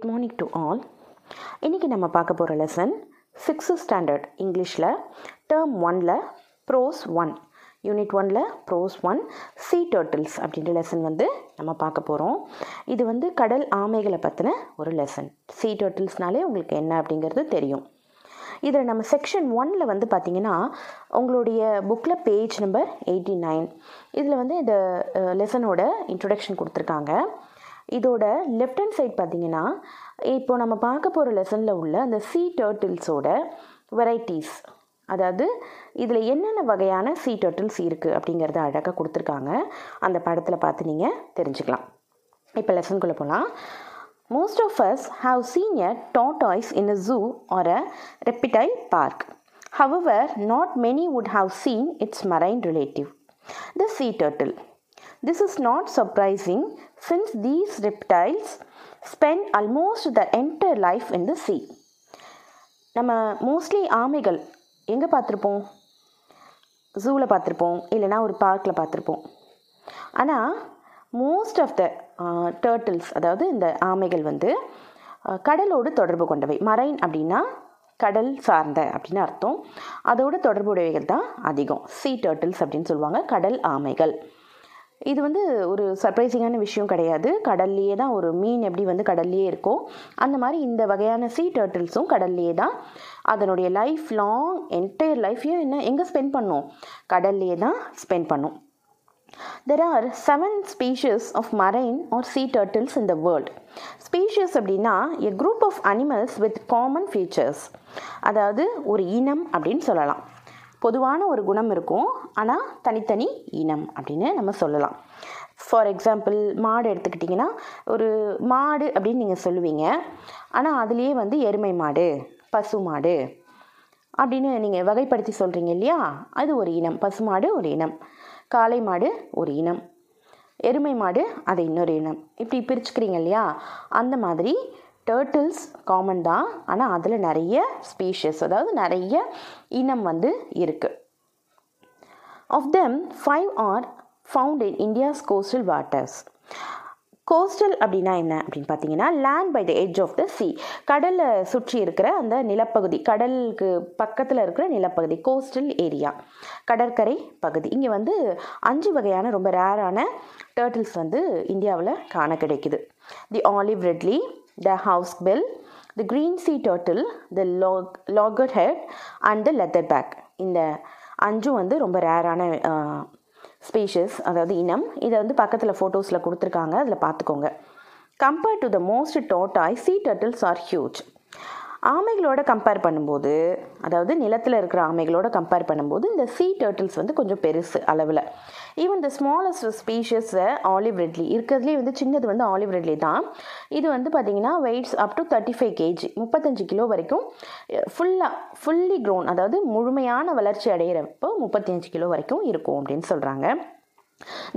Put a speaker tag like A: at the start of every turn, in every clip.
A: Good morning to all இன்றைக்கி நம்ம பார்க்க போகிற லெசன் சிக்ஸ்த்து ஸ்டாண்டர்ட் இங்கிலீஷில் டேர்ம் ஒனில் ப்ரோஸ் ஒன் யூனிட் ஒனில் ப்ரோஸ் ஒன் சீ டர்ட்டில்ஸ் அப்படின்ற லெசன் வந்து நம்ம பார்க்க போகிறோம் இது வந்து கடல் ஆமைகளை பற்றின ஒரு லெசன் சீ டர்ட்டில்ஸ்னாலே உங்களுக்கு என்ன அப்படிங்கிறது தெரியும். இதில் நம்ம செக்ஷன் ஒனில் வந்து பார்த்திங்கன்னா உங்களுடைய புக்கில் பேஜ் நம்பர் எயிட்டி நைன் இதில் வந்து இந்த லெசனோட இன்ட்ரொடக்ஷன் கொடுத்துருக்காங்க. இதோட லெஃப்ட் ஹேண்ட் சைட் பார்த்தீங்கன்னா இப்போ நம்ம பார்க்க போகிற லெசனில் உள்ள அந்த சீ டர்ட்டில்ஸோட வெரைட்டிஸ் அதாவது இதில் என்னென்ன வகையான சீ டர்ட்டில்ஸ் இருக்குது அப்படிங்கிறத அழகாக கொடுத்துருக்காங்க. அந்த படத்தில் பார்த்து நீங்கள் தெரிஞ்சுக்கலாம். இப்போ லெசனுக்குள்ளே போகலாம் most of us have seen a tortoise in a zoo or a reptile park however not many would have seen its marine relative the sea turtle This is not surprising since these reptiles spend almost their entire life in the sea. நம்ம mostly ஆமைகள் எங்கே பார்த்துருப்போம்? ஜூவில் பார்த்துருப்போம். இல்லைனா ஒரு பார்க்கில் பார்த்துருப்போம். ஆனால் மோஸ்ட் ஆஃப் த டேர்ட்டில்ஸ் அதாவது இந்த ஆமைகள் வந்து கடலோடு தொடர்பு கொண்டவை. மரைன் அப்படின்னா கடல் சார்ந்த அப்படின்னு அர்த்தம். அதோட தொடர்புடையவைகள் தான் அதிகம். சீ டேர்ட்டில்ஸ் அப்படின்னு சொல்லுவாங்க. கடல் ஆமைகள். இது வந்து ஒரு சர்ப்ரைசிங்கான விஷயம் கிடையாது. கடல்லையே தான் ஒரு மீன் எப்படி வந்து கடல்லையே இருக்கும் அந்த மாதிரி இந்த வகையான சீ டர்ட்டில்ஸும் கடல்லையே தான். அதனுடைய லைஃப் லாங் என்டையர் லைஃப்பையும் என்ன எங்கே ஸ்பெண்ட் பண்ணும்? கடல்லையே தான் ஸ்பெண்ட் பண்ணும். There are seven species of marine or sea turtles in the world species அப்படின்னா a group of animals with common features அதாவது ஒரு இனம் அப்படின்னு சொல்லலாம். பொதுவான ஒரு குணம் இருக்கும். ஆனால் தனித்தனி இனம் அப்படின்னு நம்ம சொல்லலாம். ஃபார் எக்ஸாம்பிள் மாடு எடுத்துக்கிட்டிங்கன்னா ஒரு மாடு அப்படின்னு நீங்கள் சொல்லுவீங்க. ஆனால் அதுலேயே வந்து எருமை மாடு பசு மாடு அப்படின்னு நீங்கள் வகைப்படுத்தி சொல்கிறீங்க இல்லையா? அது ஒரு இனம். பசு மாடு ஒரு இனம். காளை மாடு ஒரு இனம். எருமை மாடு அது இன்னொரு இனம். இப்படி பிரிச்சுக்கிறீங்க இல்லையா? அந்த மாதிரி டேர்ட்டில்ஸ் காமன் தான். ஆனால் அதில் நிறைய ஸ்பீஷஸ் அதாவது நிறைய இனம் வந்து இருக்குது of them five are found in India's coastal waters coastal அப்படின்னா என்ன அப்படின்னு பார்த்தீங்கன்னா land by the edge of the sea கடலை சுற்றி இருக்கிற அந்த நிலப்பகுதி கடலுக்கு பக்கத்தில் இருக்கிற நிலப்பகுதி கோஸ்டல் ஏரியா கடற்கரை பகுதி. இங்கே வந்து அஞ்சு வகையான ரொம்ப ரேரான டேர்ட்டில்ஸ் வந்து இந்தியாவில் காண கிடைக்குது. The olive ridley the house bill, the green sea turtle, the log, loggerhead and the leatherback. இந்த அஞ்சும் வந்து ரொம்ப ரேரான ஸ்பீஷஸ் அதாவது இனம். இதை வந்து பக்கத்தில் ஃபோட்டோஸில் கொடுத்துருக்காங்க. அதில் பார்த்துக்கோங்க. கம்பேர்ட் டு த மோஸ்ட் டோட்டாய் சீ டர்டில்ஸ் ஆர் ஹியூஜ் ஆமைகளோட கம்பேர் பண்ணும்போது அதாவது நிலத்தில் இருக்கிற ஆமைகளோட கம்பேர் பண்ணும்போது இந்த சீ டர்டில்ஸ் வந்து கொஞ்சம் பெருசு அளவில். Even the smallest species olive ridley இருக்கிறதுலே வந்து சின்னது வந்து ஆலிவ் ரெட்லி தான். இது வந்து பார்த்திங்கன்னா weighs up to thirty five KG முப்பத்தஞ்சு கிலோ வரைக்கும் ஃபுல்லாக ஃபுல்லி க்ரோன் அதாவது முழுமையான வளர்ச்சி அடைகிறப்போ முப்பத்தஞ்சு கிலோ வரைக்கும் இருக்கும் அப்படின்னு சொல்கிறாங்க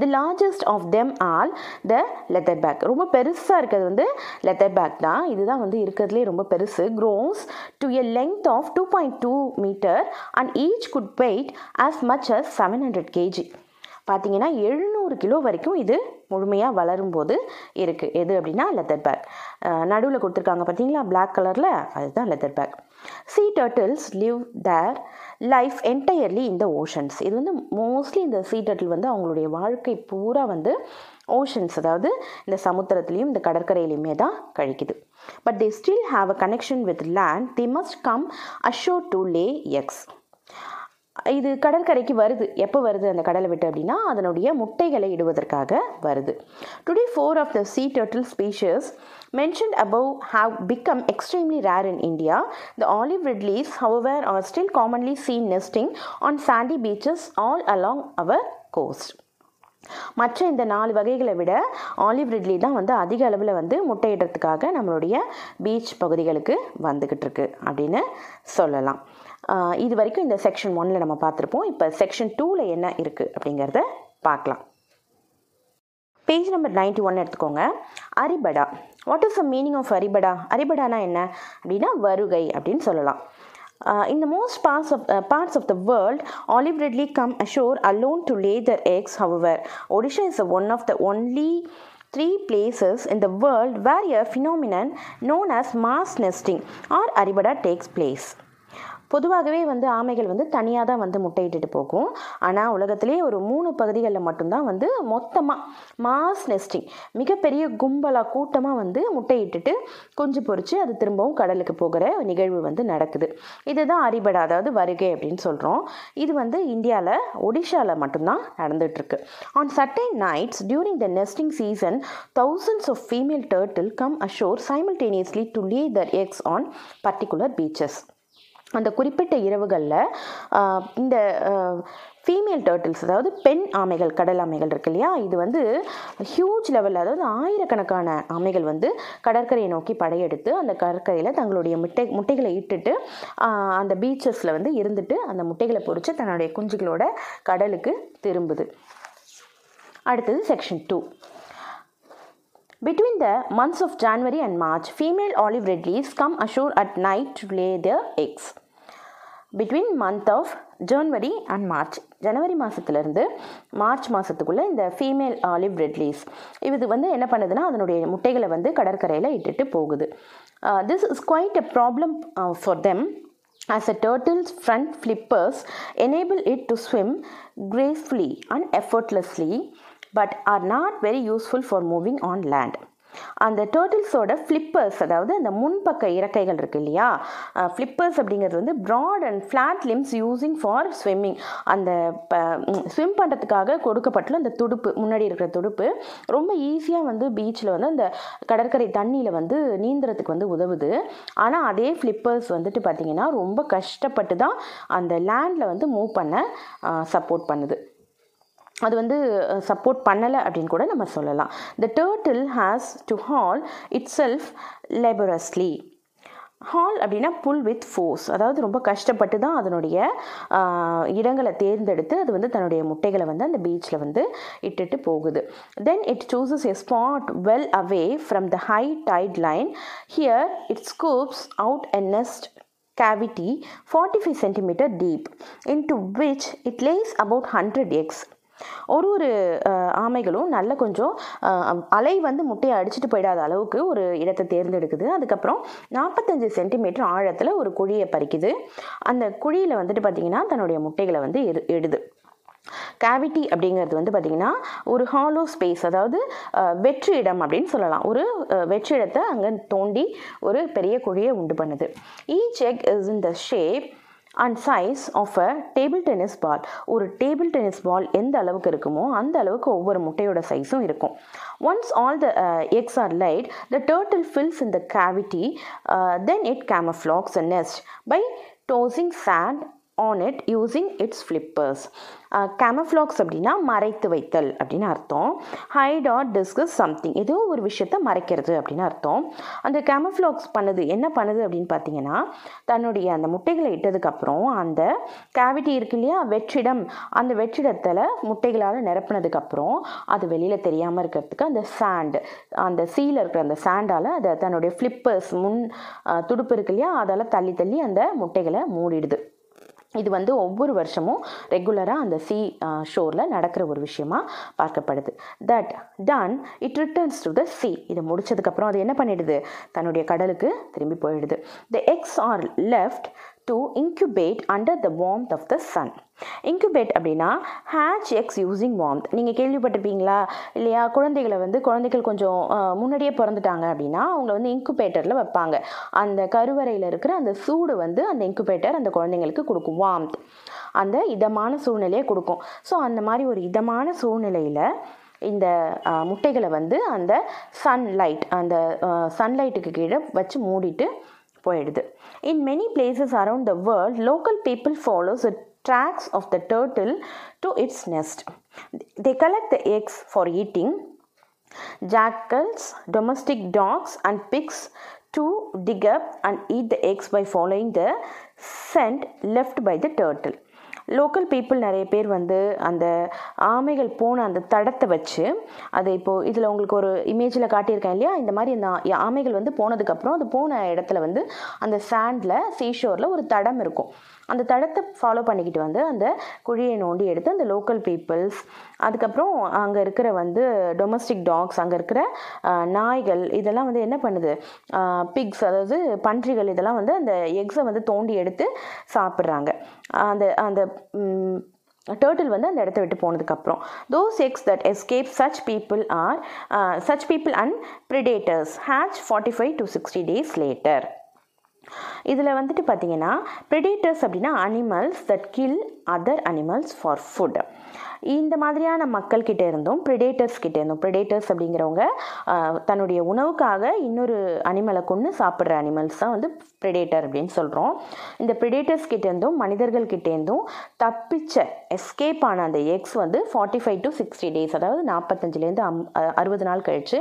A: the largest of them all the leatherback ரொம்ப பெருசாக இருக்கிறது வந்து லெதர் பேக் தான். இதுதான் வந்து இருக்கிறதுலே ரொம்ப பெருசு. Grows to a length of two point two metre and each could weigh as much as seven hundred KG பார்த்தீங்கன்னா எழுநூறு கிலோ வரைக்கும் இது முழுமையாக வளரும் போது இருக்குது எது அப்படின்னா லெதர் பேக் நடுவில் கொடுத்துருக்காங்க பார்த்தீங்களா பிளாக் கலரில் அதுதான் leatherback sea turtles live their life entirely இந்த ஓஷன்ஸ் இது வந்து மோஸ்ட்லி இந்த சீ டர்ட்டில் வந்து அவங்களுடைய வாழ்க்கை பூரா வந்து ஓஷன்ஸ் அதாவது இந்த சமுத்திரத்துலேயும் இந்த கடற்கரையிலையுமே தான் கழிக்குது. But they still have a connection with land they must come ashore to lay eggs இது கடற்கரைக்கு வருது. எப்போ வருது அந்த கடலை விட்டு அப்படின்னா அதனுடைய முட்டைகளை இடுவதற்காக வருது. Today four of the sea turtle species mentioned above have become extremely rare in India the olive ridleys however are still commonly seen nesting on sandy beaches all along our coast மற்ற இந்த நாலு வகைகளை விட olive ridley தான் வந்து அதிக அளவில் வந்து முட்டையிடுறதுக்காக நம்மளுடைய பீச் பகுதிகளுக்கு வந்துக்கிட்டு இருக்கு அப்படின்னு சொல்லலாம். இது வரைக்கும் இந்த செக்ஷன் ஒனில் நம்ம பார்த்துருப்போம் இப்போ செக்ஷன் டூவில் என்ன இருக்குது அப்படிங்கிறத பார்க்கலாம் பேஜ் நம்பர் நைன்டி ஒன் எடுத்துக்கோங்க arribada what is the meaning of arribada அரிபடானா என்ன அப்படின்னா வருகை அப்படின்னு சொல்லலாம் இந்த most parts of parts of the world olive ridley come ashore alone to lay their eggs hour Odisha is one of the only three places in the world where a phenomenon known as mass nesting or arribada takes place பொதுவாகவே வந்து ஆமைகள் வந்து தனியாக தான் வந்து முட்டையிட்டுட்டு போகும். ஆனால் உலகத்திலே ஒரு மூணு பகுதிகளில் மட்டும்தான் வந்து மொத்தமாக மாஸ் நெஸ்டிங் மிகப்பெரிய கும்பலாக கூட்டமாக வந்து முட்டையிட்டுட்டு குஞ்சு பொறிச்சு அது திரும்பவும் கடலுக்கு போகிற நிகழ்வு வந்து நடக்குது. இதுதான் அரிபடா அதாவது வருகை அப்படின்னு சொல்கிறோம் இது வந்து இந்தியாவில் ஒடிஷாவில் மட்டும்தான் நடந்துகிட்ருக்கு on certain nights during the nesting season thousands of female turtle come ashore simultaneously to lay their eggs on particular beaches அந்த குறிப்பிட்ட இரவுகளில் இந்த ஃபீமேல் டர்ட்டில்ஸ் அதாவது பெண் ஆமைகள் கடல் ஆமைகள் இருக்கு இல்லையா? இது வந்து ஹியூஜ் லெவலில் அதாவது ஆயிரக்கணக்கான ஆமைகள் வந்து கடற்கரையை நோக்கி படையெடுத்து அந்த கடற்கரையில் தங்களுடைய முட்டை முட்டைகளை இட்டுட்டு அந்த பீச்சஸில் வந்து இருந்துட்டு அந்த முட்டைகளை பொறிச்சு தன்னுடைய குஞ்சுகளோட கடலுக்கு திரும்புது. அடுத்தது section two Between the months of January and March, female olive ridleys come ashore at night to lay their eggs. Between month of January and March ஜனவரி மாதத்துலேருந்து மார்ச் மாதத்துக்குள்ளே இந்த ஃபீமேல் ஆலிவ் ரெட்லீஸ் இது வந்து என்ன பண்ணுதுன்னா அதனுடைய முட்டைகளை வந்து கடற்கரையில் இட்டுட்டு போகுது. This is quite a problem for them as a turtle's front flippers enable it to swim gracefully and effortlessly but are not very useful for moving on land. அந்த டேர்டில்ஸோட ஃப்ளிப்பர்ஸ் அதாவது அந்த முன்பக்க இறக்கைகள் இருக்கு இல்லையா? ஃப்ளிப்பர்ஸ் அப்படிங்கிறது வந்து broad and flat limbs using for swimming அந்த ஸ்விம் பண்ணுறதுக்காக கொடுக்கப்பட்டுள்ள அந்த துடுப்பு முன்னாடி இருக்கிற துடுப்பு ரொம்ப ஈஸியாக வந்து பீச்சில் வந்து அந்த கடற்கரை தண்ணியில் வந்து நீந்துறதுக்கு வந்து உதவுது. ஆனால் அதே ஃப்ளிப்பர்ஸ் வந்துட்டு பார்த்திங்கன்னா ரொம்ப கஷ்டப்பட்டு தான் அந்த லேண்டில் வந்து மூவ் பண்ண சப்போர்ட் பண்ணுது. அது வந்து சப்போர்ட் பண்ணலை அப்படின்னு கூட நம்ம சொல்லலாம். The turtle has to haul itself laboriously haul அப்படின்னா புல் வித் ஃபோர்ஸ் அதாவது ரொம்ப கஷ்டப்பட்டு தான் அதனுடைய இடங்களை தேர்ந்தெடுத்து அது வந்து தன்னுடைய முட்டைகளை வந்து அந்த பீச்சில் வந்து இட்டுட்டு போகுது. Then it chooses a spot well away from the high tide line here it scoops out a nest cavity 45 centimeter deep into which it lays about 100 eggs. ஒரு ஒரு ஆமைகளும் நல்ல கொஞ்சம் அலை வந்து முட்டையை அடிச்சுட்டு போயிடாத அளவுக்கு ஒரு இடத்தை தேர்ந்தெடுக்குது. அதுக்கப்புறம் நாற்பத்தஞ்சு சென்டிமீட்டர் ஆழத்தில் ஒரு குழியை பறிக்குது. அந்த குழியில் வந்துட்டு பார்த்திங்கன்னா தன்னுடைய முட்டைகளை வந்து எடு எடுது. கேவிட்டி அப்படிங்கிறது வந்து பார்த்திங்கன்னா ஒரு ஹாலோ ஸ்பேஸ் அதாவது வெற்று இடம் அப்படின்னு சொல்லலாம். ஒரு வெற்று இடத்தை அங்கே தோண்டி ஒரு பெரிய குழியை உண்டு பண்ணுது. Each egg is in the shape and size of a table tennis ball ஒரு டேபிள் டென்னிஸ் பால் எந்த அளவுக்கு இருக்குமோ அந்த அளவுக்கு ஒவ்வொரு முட்டையோட சைஸும் இருக்கும். Once all the eggs are laid the turtle fills in the cavity then it camouflages a nest by tossing sand on it using its flippers camouflages அப்படின்னா மறைத்து வைத்தல் அப்படின்னு அர்த்தம். ஹைட் ஆர் டிஸ்கஸ் சம்திங் ஏதோ ஒரு விஷயத்த மறைக்கிறது அப்படின்னு அர்த்தம். அந்த கேமஃப்ளாக்ஸ் பண்ணுது என்ன பண்ணுது அப்படின்னு பார்த்தீங்கன்னா தன்னுடைய அந்த முட்டைகளை இட்டதுக்கப்புறம் அந்த கேவிட்டி இருக்கு இல்லையா வெற்றிடம் அந்த வெற்றிடத்தில் முட்டைகளால் நிரப்புனதுக்கப்புறம் அது வெளியில் தெரியாமல் இருக்கிறதுக்கு அந்த சாண்ட் அந்த சீல இருக்கிற அந்த சாண்டால் அதை தன்னுடைய ஃப்ளிப்பர்ஸ் முன் துடுப்பு இருக்கு இல்லையா அதால் தள்ளி தள்ளி அந்த முட்டைகளை மூடிடுது. இது வந்து ஒவ்வொரு வருஷமும் ரெகுலராக அந்த சி ஷோரில் நடக்கிற ஒரு விஷயமா பார்க்கப்படுது. That done it returns to the sea இது முடிச்சதுக்கப்புறம் அது என்ன பண்ணிடுது? தன்னுடைய கடலுக்கு திரும்பி போயிடுது. The eggs are left to incubate under the warmth of the sun incubate அப்படின்னா ஹேச் எக்ஸ் யூஸிங் வார்ம்த் நீங்கள் கேள்விப்பட்டிருப்பீங்களா? இல்லையா? குழந்தைகளை வந்து குழந்தைகள் கொஞ்சம் முன்னாடியே பிறந்துட்டாங்க அப்படின்னா அவங்கள வந்து இன்குபேட்டரில் வைப்பாங்க. அந்த கருவறையில் இருக்கிற அந்த சூடு வந்து அந்த இன்குபேட்டர் அந்த குழந்தைங்களுக்கு கொடுக்கும் வார்ம்த் அந்த இதமான சூழ்நிலையை கொடுக்கும். ஸோ அந்த மாதிரி ஒரு இதமான சூழ்நிலையில் இந்த முட்டைகளை வந்து அந்த சன்லைட் அந்த சன்லைட்டுக்கு கீழே வச்சு மூடிட்டு போயிடுது. In many places around the world, local people follow the tracks of the turtle to its nest. They collect the eggs for eating. Jackals, domestic dogs, and pigs to dig up and eat the eggs by following the scent left by the turtle. Local people நிறைய பேர் வந்து அந்த ஆமைகள் போன அந்த தடத்தை வச்சு அது இப்போது இதில் உங்களுக்கு ஒரு இமேஜில் காட்டியிருக்கேன் இல்லையா? இந்த மாதிரி அந்த ஆமைகள் வந்து போனதுக்கப்புறம் அது போன இடத்துல வந்து அந்த சாண்டில் சீஷோரில் ஒரு தடம் இருக்கும். அந்த தடத்தை ஃபாலோ பண்ணிக்கிட்டு வந்து அந்த குழியை நோண்டி எடுத்து அந்த லோக்கல் பீப்புள்ஸ் அதுக்கப்புறம் அங்கே இருக்கிற வந்து டொமஸ்டிக் டாக்ஸ் அங்கே இருக்கிற நாய்கள் இதெல்லாம் வந்து என்ன பண்ணுது? பிக்ஸ் அதாவது பன்றிகள் இதெல்லாம் வந்து அந்த எக்ஸை வந்து தோண்டி எடுத்து சாப்பிட்றாங்க. அந்த அந்த டேர்ட்டில் வந்து அந்த இடத்த விட்டு போனதுக்கப்புறம். Those eggs that escape such people or such people and predators hatch forty five to sixty days later இதில் வந்துட்டு பார்த்தீங்கன்னா ப்ரிடேட்டர்ஸ் அப்படின்னா animals that kill other animals for food இந்த மாதிரியான மக்கள்கிட்ட இருந்தும் ப்ரிடேட்டர்ஸ் கிட்ட இருந்தும் ப்ரிடேட்டர்ஸ் அப்படிங்கிறவங்க தன்னுடைய உணவுக்காக இன்னொரு அனிமலை கொண்டு சாப்பிட்ற அனிமல்ஸ் தான் வந்து ப்ரிடேட்டர் அப்படின்னு சொல்கிறோம் இந்த ப்ரிடேட்டர்ஸ் கிட்டேருந்தும் மனிதர்கள் கிட்டேருந்தும் தப்பிச்ச எஸ்கேப் ஆன அந்த எக்ஸ் வந்து forty five to sixty days அதாவது நாற்பத்தஞ்சிலேருந்து அம் அறுபது நாள் கழித்து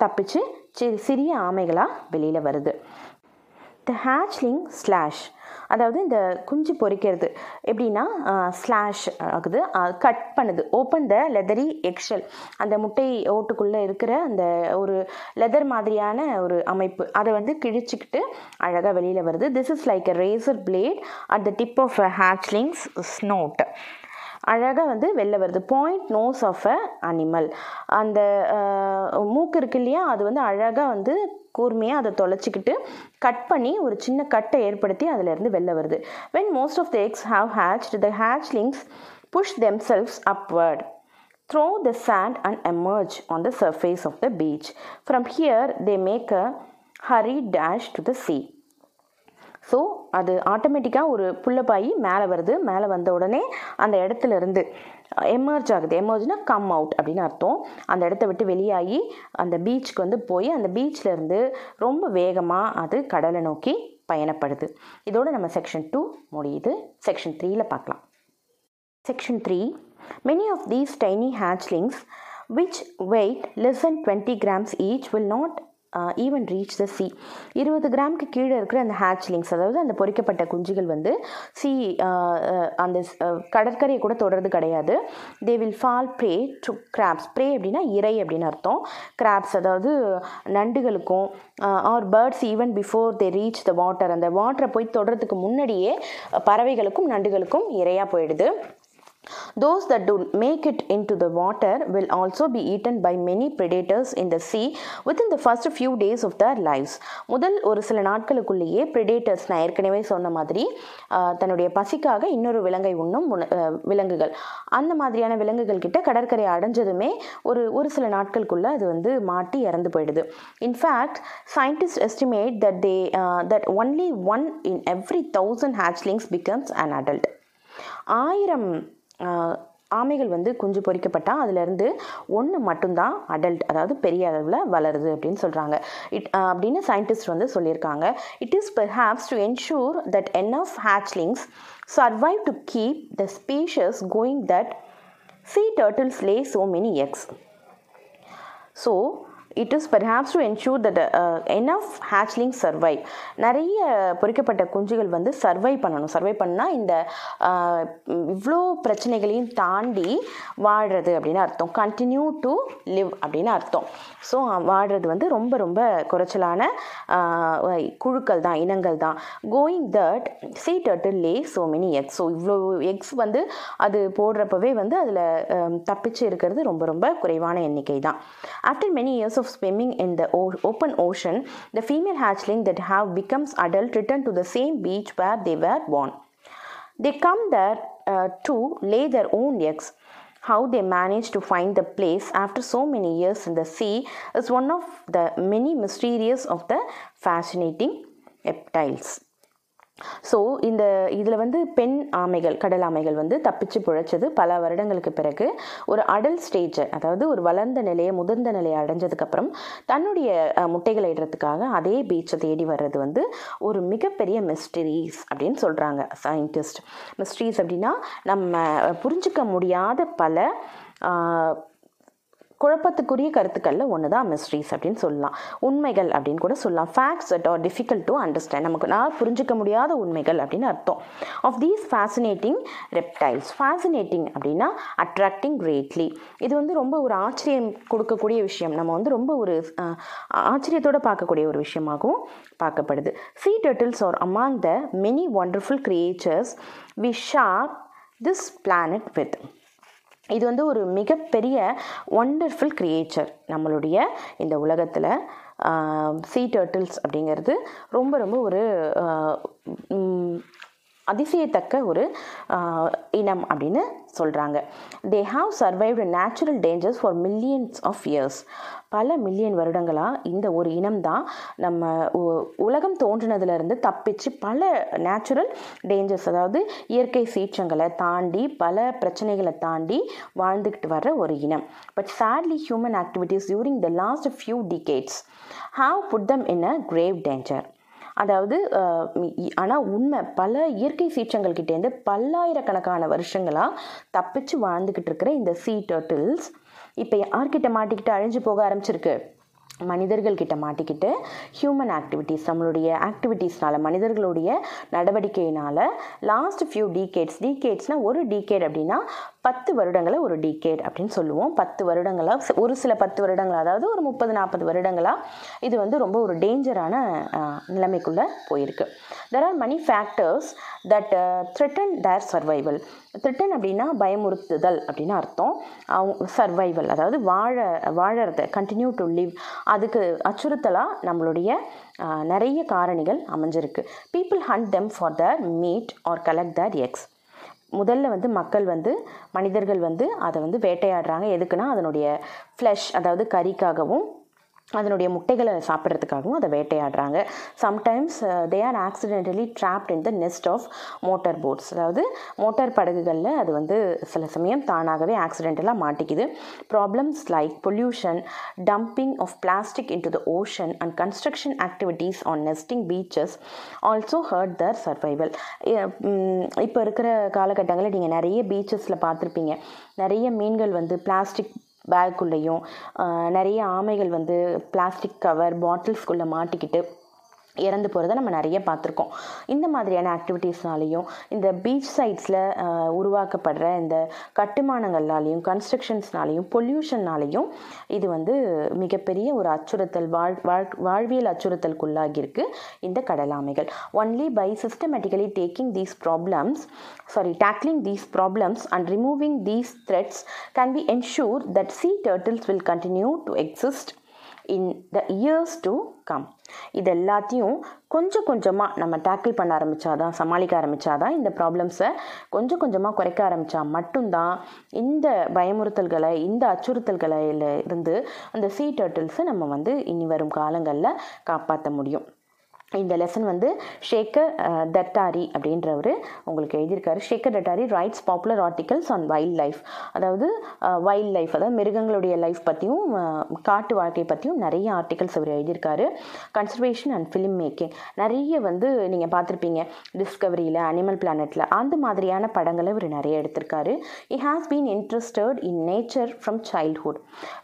A: தப்பிச்சு சி- சிறிய ஆமைகளாக வெளியில் வருது. த ஹேச்லிங் ஸ்லாஷ் அதாவது இந்த குஞ்சு பொரிக்கிறது எப்படின்னா ஸ்லாஷ் ஆகுது. கட் பண்ணுது. ஓப்பன் த லெதரி எக்ஷல் அந்த முட்டை ஓட்டுக்குள்ளே இருக்கிற அந்த ஒரு லெதர் மாதிரியான ஒரு அமைப்பு. அதை வந்து கிழிச்சிக்கிட்டு அழகாக வெளியில் வருது. This is like a razor blade at the tip of a hatchlings snout அழகாக வந்து வெளில வருது. Point nose of a animal அந்த மூக்கு இருக்கு இல்லையா? அது வந்து அழகாக வந்து கூர்மையாக அதை தொலைச்சிக்கிட்டு கட் பண்ணி ஒரு சின்ன கட்டை ஏற்படுத்தி அதிலிருந்து வெளில வருது when most of the eggs have hatched the hatchlings push themselves upward through the sand and emerge on the surface of the beach from here they make a hurry dash to the sea so அது ஆட்டோமேட்டிக்காக ஒரு புள்ளப்பாயி மேலே வருது மேலே வந்த உடனே அந்த இடத்துல இருந்து எமர்ஜ் ஆகுது. எமர்ஜ்னா கம் அவுட் அப்படின்னு அர்த்தம். அந்த இடத்த விட்டு வெளியாகி அந்த பீச்சுக்கு வந்து போய் அந்த பீச்சிலேருந்து இருந்து ரொம்ப வேகமாக அது கடலை நோக்கி பயணப்படுது. இதோட நம்ம செக்ஷன் டூ முடியுது. செக்ஷன் த்ரீயில் பார்க்கலாம். Section three many of these tiny hatchlings which weigh less than twenty grams each will not even reach the sea இருபது கிராமுக்கு கீழே இருக்கிற அந்த ஹேச்லிங்ஸ் அதாவது அந்த பொறிக்கப்பட்ட குஞ்சுகள் வந்து சி uh, uh, அந்த uh, கடற்கரையை கூட தொடர்றது கிடையாது. They will fall prey to crabs prey அப்படின்னா இறை அப்படின்னு அர்த்தம். கிராப்ஸ் அதாவது நண்டுகளுக்கும் or birds even before they reach the water அந்த வாட்டரை போய் தொடறதுக்கு முன்னாடியே பறவைகளுக்கும் நண்டுகளுக்கும் இரையாக போயிடுது. Those that do make it into the water will also be eaten by many predators in the within the first few days of their lives. முதல் ஒரு சில நாட்களுக்குள்ளேயே predators நான் ஏற்கனவே சொன்ன மாதிரி தன்னுடைய பசிக்காக இன்னொரு விலங்கை உண்ணும் விலங்குகள் அந்த மாதிரியான விலங்குகள் கிட்ட கடற்கரை அடைஞ்சதுமே ஒரு ஒரு சில நாட்களுக்குள்ளே அது வந்து மாட்டி இறந்து போயிடுது in fact scientist estimate that they that only one in every thousand hatchlings becomes an adult ஆயிரம் ஆமைகள் வந்து குஞ்சு பொறிக்கப்பட்டால் அதுலேருந்து ஒன்று மட்டும்தான் அடல்ட் அதாவது பெரிய அளவில் வளருது அப்படின்னு சொல்கிறாங்க இட் அப்படின்னு சயின்டிஸ்ட் வந்து சொல்லியிருக்காங்க. It is perhaps to ensure that enough of hatchlings survive to keep the species going that sea turtles lay so many eggs so it is perhaps to ensure that enough hatchling survive நிறைய பொறிக்கப்பட்ட குஞ்சுகள் வந்து சர்வை பண்ணணும். சர்வை பண்ணால் இந்த uh, இவ்வளோ பிரச்சனைகளையும் தாண்டி வாழ்கிறது அப்படின்னு அர்த்தம். கண்டினியூ டு லிவ் அப்படின்னு அர்த்தம். ஸோ வாழ்கிறது வந்து ரொம்ப ரொம்ப குறைச்சலான uh, குழுக்கள் தான் இனங்கள் தான். Going that sea turtle lay so many eggs so இவ்வளோ எக்ஸ் வந்து அது போடுறப்பவே வந்து அதில் um, தப்பிச்சு இருக்கிறது ரொம்ப ரொம்ப குறைவான எண்ணிக்கை தான். After many years of swimming in the open ocean, the female hatchling that have becomes adult return to the same beach where they were born. They come there uh, to lay their own eggs. How they manage to find the place after so many years in the sea is one of the many mysterious of the fascinating reptiles. So இந்த இதில் வந்து பெண் ஆமைகள் கடல் ஆமைகள் வந்து தப்பிச்சு பிழைச்சது பல வருடங்களுக்கு பிறகு ஒரு அடல் ஸ்டேஜ் அதாவது ஒரு வளர்ந்த நிலையை முதிர்ந்த நிலையை அடைஞ்சதுக்கப்புறம் தன்னுடைய முட்டைகளை இடுறதுக்காக அதே பீச்சை தேடி வர்றது வந்து ஒரு மிகப்பெரிய மிஸ்டரிஸ் அப்படின்னு சொல்கிறாங்க சயின்டிஸ்ட் மிஸ்டரிஸ் அப்படின்னா நம்ம புரிஞ்சுக்க முடியாத பல குழப்பத்துக்குரிய கருத்துக்களில் ஒன்று தான் மிஸ்ட்ரீஸ் அப்படின்னு சொல்லலாம். உண்மைகள் அப்படின்னு கூட சொல்லலாம். Facts at are difficult to understand நமக்கு நான் புரிஞ்சிக்க முடியாத உண்மைகள் அப்படின்னு அர்த்தம். Of these fascinating reptiles fascinating அப்படின்னா அட்ராக்டிங் கிரேட்லி இது வந்து ரொம்ப ஒரு ஆச்சரியம் கொடுக்கக்கூடிய விஷயம். நம்ம வந்து ரொம்ப ஒரு ஆச்சரியத்தோடு பார்க்கக்கூடிய ஒரு விஷயமாகவும் பார்க்கப்படுது. Sea turtles are among the many wonderful creatures we share this planet with இது வந்து ஒரு மிகப்பெரிய ஒண்டர்ஃபுல் கிரியேச்சர் நம்மளுடைய இந்த உலகத்தில் சீ டர்ட்டில்ஸ் அப்படிங்கிறது ரொம்ப ரொம்ப ஒரு அதிசயத்தக்க ஒரு இனம் அப்படின்னு சொல்கிறாங்க they have survived natural dangers for millions of years பல மில்லியன் வருடங்களாக இந்த ஒரு இனம் தான் நம்ம உ- உலகம் தோன்றினதுலேருந்து தப்பிச்சு பல நேச்சுரல் டேஞ்சர்ஸ் அதாவது இயற்கை சீற்றங்களை தாண்டி பல பிரச்சனைகளை தாண்டி வாழ்ந்துக்கிட்டு வர்ற ஒரு இனம். But sadly human activities during the last few decades have put them in a grave danger அதாவது ஆனால் உண்மை பல இயற்கை சீற்றங்கள் கிட்டேருந்து பல்லாயிரக்கணக்கான வருஷங்களாக தப்பிச்சு வாழ்ந்துக்கிட்டு இருக்கிற இந்த சீ டர்ட்டில்ஸ் இப்போ யார்கிட்ட மாட்டிக்கிட்டு அழிஞ்சு போக ஆரம்பிச்சிருக்கு? மனிதர்கள் கிட்ட மாட்டிக்கிட்டு ஹியூமன் ஆக்டிவிட்டீஸ் நம்மளுடைய ஆக்டிவிட்டீஸ்னால மனிதர்களுடைய நடவடிக்கையினால லாஸ்ட் ஃபியூ டீகேட்ஸ் டீகேட்ஸ்னால் ஒரு டீகேட் அப்படின்னா பத்து வருடங்களை ஒரு டிகேட் அப்படின்னு சொல்லுவோம். பத்து வருடங்களாக ஒரு சில பத்து வருடங்கள் அதாவது ஒரு முப்பது நாற்பது வருடங்களாக இது வந்து ரொம்ப ஒரு டேஞ்சரான நிலைமைக்குள்ளே போயிருக்கு. There are many factors that threaten their survival threaten அப்படின்னா பயமுறுத்துதல் அப்படின்னு அர்த்தம். அவங்க சர்வைவல் அதாவது வாழ வாழறத கண்டினியூ டு லிவ் அதுக்கு அச்சுறுத்தலாக நம்மளுடைய நிறைய காரணிகள் அமைஞ்சிருக்கு. People hunt them for their meat or collect their eggs முதல்ல வந்து மக்கள் வந்து மனிதர்கள் வந்து அதை வந்து வேட்டையாடுறாங்க. எதுக்குன்னா அதனுடைய ஃப்ளஷ் அதாவது கறிக்காகவும் அதனுடைய முட்டைகளை சாப்பிட்றதுக்காகவும் அதை வேட்டையாடுறாங்க. Sometimes they are accidentally trapped in the nest of motor boats அதாவது மோட்டார் படகுகளில் அது வந்து சில சமயம் தானாகவே ஆக்சிடென்டலாக மாட்டிக்குது. Problems like pollution dumping of plastic into the ocean and construction activities on nesting beaches also hurt their survival இப்போ இருக்கிற காலகட்டங்களில் நீங்கள் நிறைய பீச்சஸில் பார்த்துருப்பீங்க. நிறைய மீன்கள் வந்து பிளாஸ்டிக் பேக்குள்ளேயும் நிறைய ஆமைகள் வந்து பிளாஸ்டிக் கவர் பாட்டில்ஸ்குள்ளே மாட்டிக்கிட்டு இறந்து போகிறத நம்ம நிறைய பார்த்துருக்கோம். இந்த மாதிரியான ஆக்டிவிட்டீஸ்னாலையும் இந்த பீச் சைட்ஸில் உருவாக்கப்படுற இந்த கட்டுமானங்கள்னாலையும் கன்ஸ்ட்ரக்ஷன்ஸ்னாலையும் பொல்யூஷன்னாலையும் இது வந்து மிகப்பெரிய ஒரு அச்சுறுத்தல் வாழ் வாழ் வாழ்வியல் அச்சுறுத்தலுக்குள்ளாகியிருக்கு இந்த கடலாமைகள். Only by systematically taking these problems sorry tackling these problems and removing these threats can be ensure that sea turtles will continue to exist in the years to come இது எல்லாத்தையும் கொஞ்சம் கொஞ்சமாக நம்ம டேக்கிள் பண்ண ஆரம்பித்தாதான் சமாளிக்க ஆரம்பித்தாதான் இந்த ப்ராப்ளம்ஸை கொஞ்சம் கொஞ்சமாக குறைக்க ஆரம்பித்தா மட்டும்தான் இந்த பயமுறுத்தல்களை இந்த அச்சுறுத்தல்களை இருந்து அந்த சீ டர்ட்டில்ஸை நம்ம வந்து இனி வரும் காலங்களில் காப்பாற்ற முடியும். இந்த லெசன் வந்து ஷேக்கர் தட்டாரி uh, அப்படின்றவர் உங்களுக்கு எழுதியிருக்காரு. Shekar Dattatri writes popular articles on wildlife அதாவது uh, வைல்ட் லைஃப் அதாவது மிருகங்களுடைய லைஃப் பற்றியும் uh, காட்டு வாழ்க்கை பற்றியும் நிறைய ஆர்டிகல்ஸ் அவர் எழுதியிருக்காரு. கன்சர்வேஷன் அண்ட் ஃபிலிம் மேக்கிங் நிறைய வந்து நீங்கள் பார்த்துருப்பீங்க. டிஸ்கவரியில் அனிமல் பிளானட்டில் அந்த மாதிரியான படங்களை இவர் நிறைய எடுத்திருக்காரு. He has been interested in nature from childhood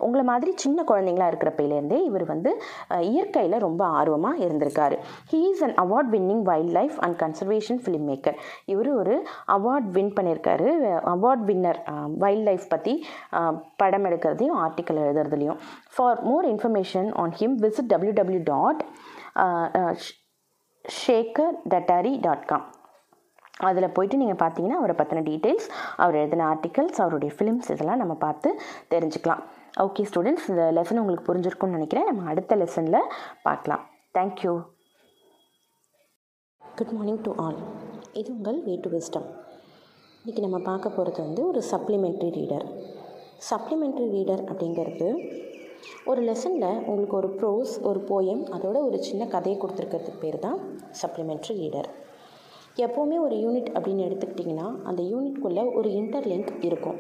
A: உங்களை மாதிரி சின்ன குழந்தைங்களா இருக்கிறப்பையிலேருந்தே இவர் வந்து இயற்கையில் ரொம்ப ஆர்வமாக இருந்திருக்காரு. He is an award winning wildlife and conservation filmmaker இவர் ஒரு அவார்ட் வின் பண்ணியிருக்காரு. அவார்ட் வின்னர் வைல்ட் லைஃப் பற்றி படம் எடுக்கிறதையும் article எழுதுறதுலையும். For more information on him visit W W dot Shekar Dattatri dot com அதில் போயிட்டு நீங்கள் பார்த்தீங்கன்னா அவரை பற்றின டீட்டெயில்ஸ் அவர் எழுதின ஆர்டிகல்ஸ் அவருடைய ஃபிலிம்ஸ் இதெல்லாம் நம்ம பார்த்து தெரிஞ்சுக்கலாம். ஓகே ஸ்டூடெண்ட்ஸ் இந்த லெசன் உங்களுக்கு புரிஞ்சிருக்கும்னு நினைக்கிறேன். நம்ம அடுத்த லெசனில் பார்க்கலாம். Thank you good morning to all இது உங்கள் வே டு விஸ்டம் இன்றைக்கி நம்ம பார்க்க போகிறது வந்து ஒரு சப்ளிமெண்ட்ரி ரீடர் சப்ளிமெண்ட்ரி ரீடர் அப்படிங்கிறது ஒரு லெசனில் உங்களுக்கு ஒரு ப்ரோஸ் ஒரு போயம் அதோட ஒரு சின்ன கதையை கொடுத்துருக்கிறதுக்கு பேர் தான் சப்ளிமெண்ட்ரி ரீடர் எப்போவுமே ஒரு யூனிட் அப்படின்னு எடுத்துக்கிட்டிங்கன்னா அந்த யூனிட்குள்ளே ஒரு இன்டர்லிங்க் இருக்கும்.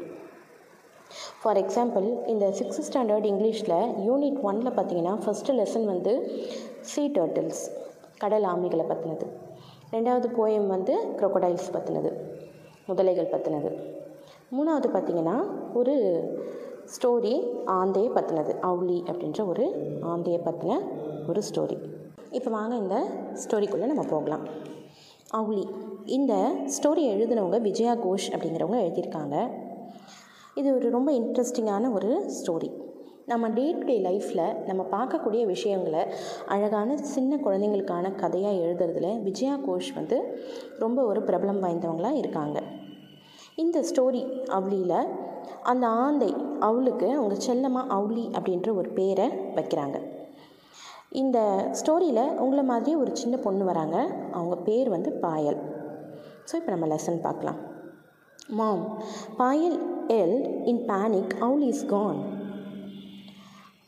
A: ஃபார் எக்ஸாம்பிள் இந்த சிக்ஸ்த் ஸ்டாண்டர்ட் இங்கிலீஷில் யூனிட் ஒனில் பார்த்தீங்கன்னா ஃபஸ்ட்டு லெசன் வந்து சீ டர்ட்டில்ஸ் கடல் ஆமைகளை பற்றினது ரெண்டாவது போயம் வந்து க்ரொக்கடைல்ஸ் பற்றினது முதலைகள் பற்றினது மூணாவது பார்த்திங்கன்னா ஒரு ஸ்டோரி ஆந்தையை பற்றினது அவுளி அப்படின்ற ஒரு ஆந்தையை பற்றின ஒரு ஸ்டோரி இப்போ வாங்க இந்த ஸ்டோரிக்குள்ளே நம்ம போகலாம். அவுளி இந்த ஸ்டோரி எழுதினவங்க விஜயா கோஷ் அப்படிங்கிறவங்க எழுதியிருக்காங்க. இது ஒரு ரொம்ப இன்ட்ரெஸ்டிங்கான ஒரு ஸ்டோரி நம்ம டே டு டே லைஃப்பில் நம்ம பார்க்கக்கூடிய விஷயங்களை அழகான சின்ன குழந்தைங்களுக்கான கதையாக எழுதுறதுல விஜயா கோஷ் வந்து ரொம்ப ஒரு பிரபலம் வாய்ந்தவங்களாக இருக்காங்க. இந்த ஸ்டோரி அவளியில் அந்த ஆந்தை அவளுக்கு அவங்க செல்லமாக அவுளி அப்படின்ற ஒரு பேரை வைக்கிறாங்க. இந்த ஸ்டோரியில் உங்களை மாதிரி ஒரு சின்ன பொண்ணு வராங்க. அவங்க பேர் வந்து பாயல். ஸோ இப்போ நம்ம லெசன் பார்க்கலாம். Mom Payal yelled in panic owl is gone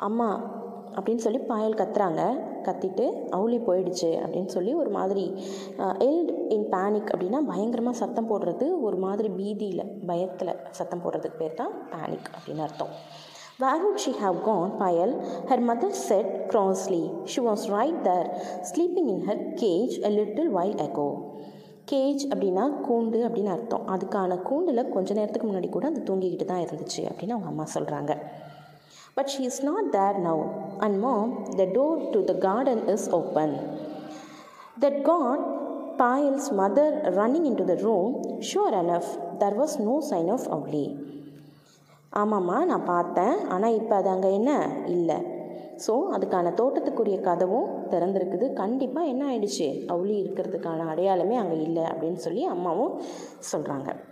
A: அம்மா அப்படின்னு சொல்லி பாயல் கத்துறாங்க கத்திட்டு அவுளி போயிடுச்சு அப்படின்னு சொல்லி ஒரு மாதிரி எல்ட் இன் பேனிக் அப்படின்னா பயங்கரமாக சத்தம் போடுறது ஒரு மாதிரி பீதியில் பயத்தில் சத்தம் போடுறதுக்கு பேர் தான் பேனிக் அப்படின்னு அர்த்தம் Where would she have gone, Payal? Her mother said crossly. She was right there, sleeping in her cage a little while ago. Cage அப்படின்னா கூண்டு அப்படின்னு அர்த்தம் அதுக்கான கூண்டில் கொஞ்ச நேரத்துக்கு முன்னாடி கூட அது தூங்கிக்கிட்டு தான் இருந்துச்சு அப்படின்னு அவங்க அம்மா சொல்கிறாங்க but she is not there now, and mom the door to the garden is open that got Payal's mother running into the room. Room enough, there there no no sign of ஆமாம்மா நான் பார்த்தேன். ஆனால் இப்போ அது அங்கே என்ன? இல்லை. So அதுக்கான தோட்டத்துக்குரிய கதவும் திறந்திருக்குது. கண்டிப்பாக என்ன ஆயிடுச்சு? அவுளி இருக்கிறதுக்கான அடையாளமே அங்கே இல்லை. அப்படின்னு சொல்லி அம்மாவும் சொல்கிறாங்க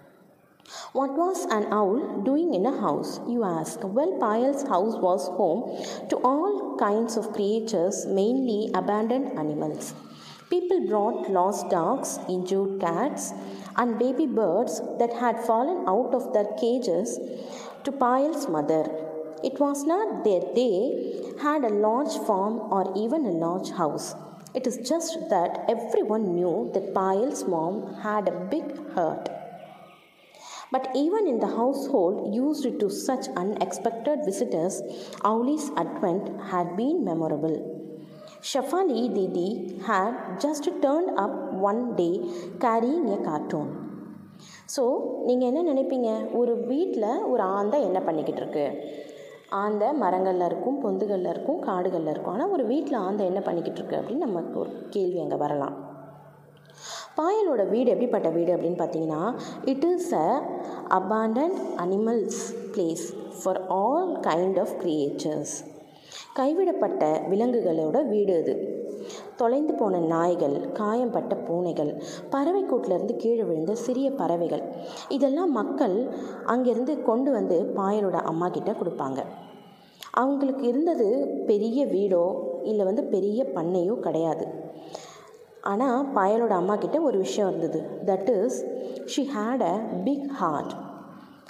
A: What was an owl doing in a house? You ask. Well, Payal's house was home to all kinds of creatures, mainly abandoned animals. People brought lost dogs, injured cats, and baby birds that had fallen out of their cages to Payal's mother. It was not that they had a large farm or even a large house. It is just that everyone knew that Payal's mom had a big hurt. But even in the household used to such unexpected visitors, Auli's advent had been memorable. Shafali Didi had just turned up one day carrying a cartoon. So நீங்கள் என்ன நினைப்பீங்க ஒரு வீட்டில் ஒரு ஆந்தை என்ன பண்ணிக்கிட்டு இருக்கு ஆந்தை மரங்களில் இருக்கும் பொந்துகளில் இருக்கும் காடுகளில் இருக்கும் ஆனால் ஒரு வீட்டில் ஆந்தை என்ன பண்ணிக்கிட்டு இருக்கு அப்படின்னு நமக்கு ஒரு கேள்வி அங்கே வரலாம் பாயலோட வீடு எப்படிப்பட்ட வீடு அப்படின்னு பார்த்தீங்கன்னா it is a abandon animals place for all kind of creatures கைவிடப்பட்ட விலங்குகளோட வீடு அது. தொலைந்து போன நாய்கள் காயம்பட்ட பூனைகள் பறவை கூட்டிலிருந்து கீழே விழுந்த சிறிய பறவைகள். இதெல்லாம் மக்கள் அங்கேருந்து கொண்டு வந்து பாயலோட அம்மா கிட்ட கொடுப்பாங்க. அவங்களுக்கு இருந்தது பெரிய வீடோ இல்லை வந்து பெரிய பண்ணையோ கிடையாது. ஆனால் பாயலோட அம்மா கிட்ட ஒரு விஷயம் இருந்தது. That is she had a big heart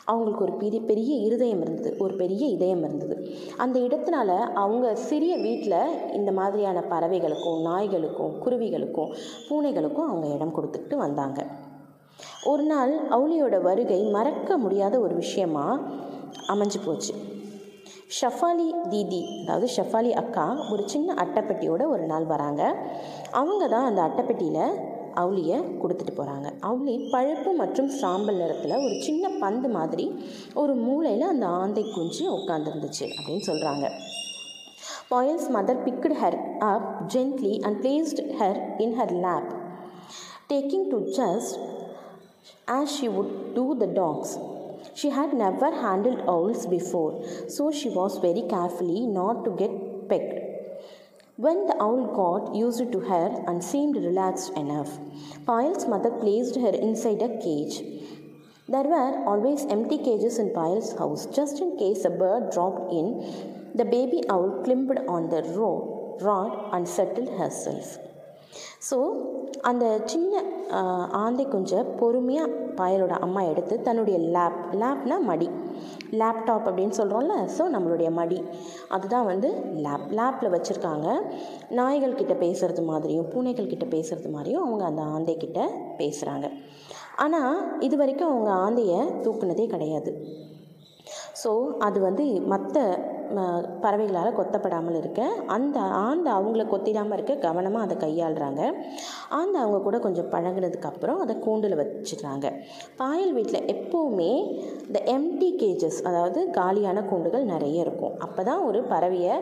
A: அவங்களுக்கு ஒரு பெரிய பெரிய இருதயம் இருந்தது. ஒரு பெரிய இதயம் இருந்தது. அந்த இடத்தினால அவங்க சிறிய வீட்டில் இந்த மாதிரியான பறவைகளுக்கும் நாய்களுக்கும் குருவிகளுக்கும் பூனைகளுக்கும் அவங்க இடம் கொடுத்துக்கிட்டு வந்தாங்க. ஒரு நாள் அவுளியோட வருகை மறக்க முடியாத ஒரு விஷயமா அமைஞ்சு போச்சு. ஷஃபாலி தீதி அதாவது ஷஃபாலி அக்கா ஒரு சின்ன அட்டைப்பெட்டியோட ஒரு நாள் வராங்க. அவங்க தான் அந்த அட்டைப்பெட்டியில் அவுளியை கொடுத்துட்டு போகிறாங்க அவுளி பழுப்பு மற்றும் சாம்பல் நிறத்தில் ஒரு சின்ன பந்து மாதிரி ஒரு மூளையில் அந்த ஆந்தை குஞ்சு உட்காந்துருந்துச்சு அப்படின்னு சொல்கிறாங்க Payal's mother picked her up gently and placed her in her lap talking to just as she would do the dogs She had never handled owls before, so she was very carefully not to get pecked. When the owl got used to her and seemed relaxed enough, Payal's mother placed her inside a cage. There were always empty cages in Payal's house, just in case a bird dropped in. The baby owl climbed on the ro- rod and settled herself. So அந்த சின்ன ஆந்தை குஞ்சை பொறுமையாக பாயலோட அம்மா எடுத்து தன்னுடைய lab லேப்னா மடி. Laptop அப்படின்னு சொல்கிறோம்ல ஸோ நம்மளுடைய மடி. அதுதான் வந்து லேப் லேப்பில் வச்சுருக்காங்க நாய்கள் கிட்ட பேசுகிறது மாதிரியும் பூனைகள் கிட்ட பேசுகிறது மாதிரியும் அவங்க அந்த ஆந்தை கிட்ட பேசுகிறாங்க ஆனால் இது வரைக்கும் அவங்க ஆந்தையை தூக்குனதே கிடையாது. ஸோ அது வந்து மற்ற பறவைகளால் கொத்தப்படாமல் இருக்க. அந்த ஆந்தை அவங்கள கொத்திடாமல் இருக்க கவனமாக அதை கையாளுறாங்க. ஆந்தை அவங்க கூட கொஞ்சம் பழகுனதுக்கப்புறம் அதை கூண்டில் வச்சிடுறாங்க பாயல் வீட்டில் எப்போவுமே இந்த எம்டி கேஜஸ் அதாவது காலியான கூண்டுகள் நிறைய இருக்கும். அப்போ தான் ஒரு பறவையை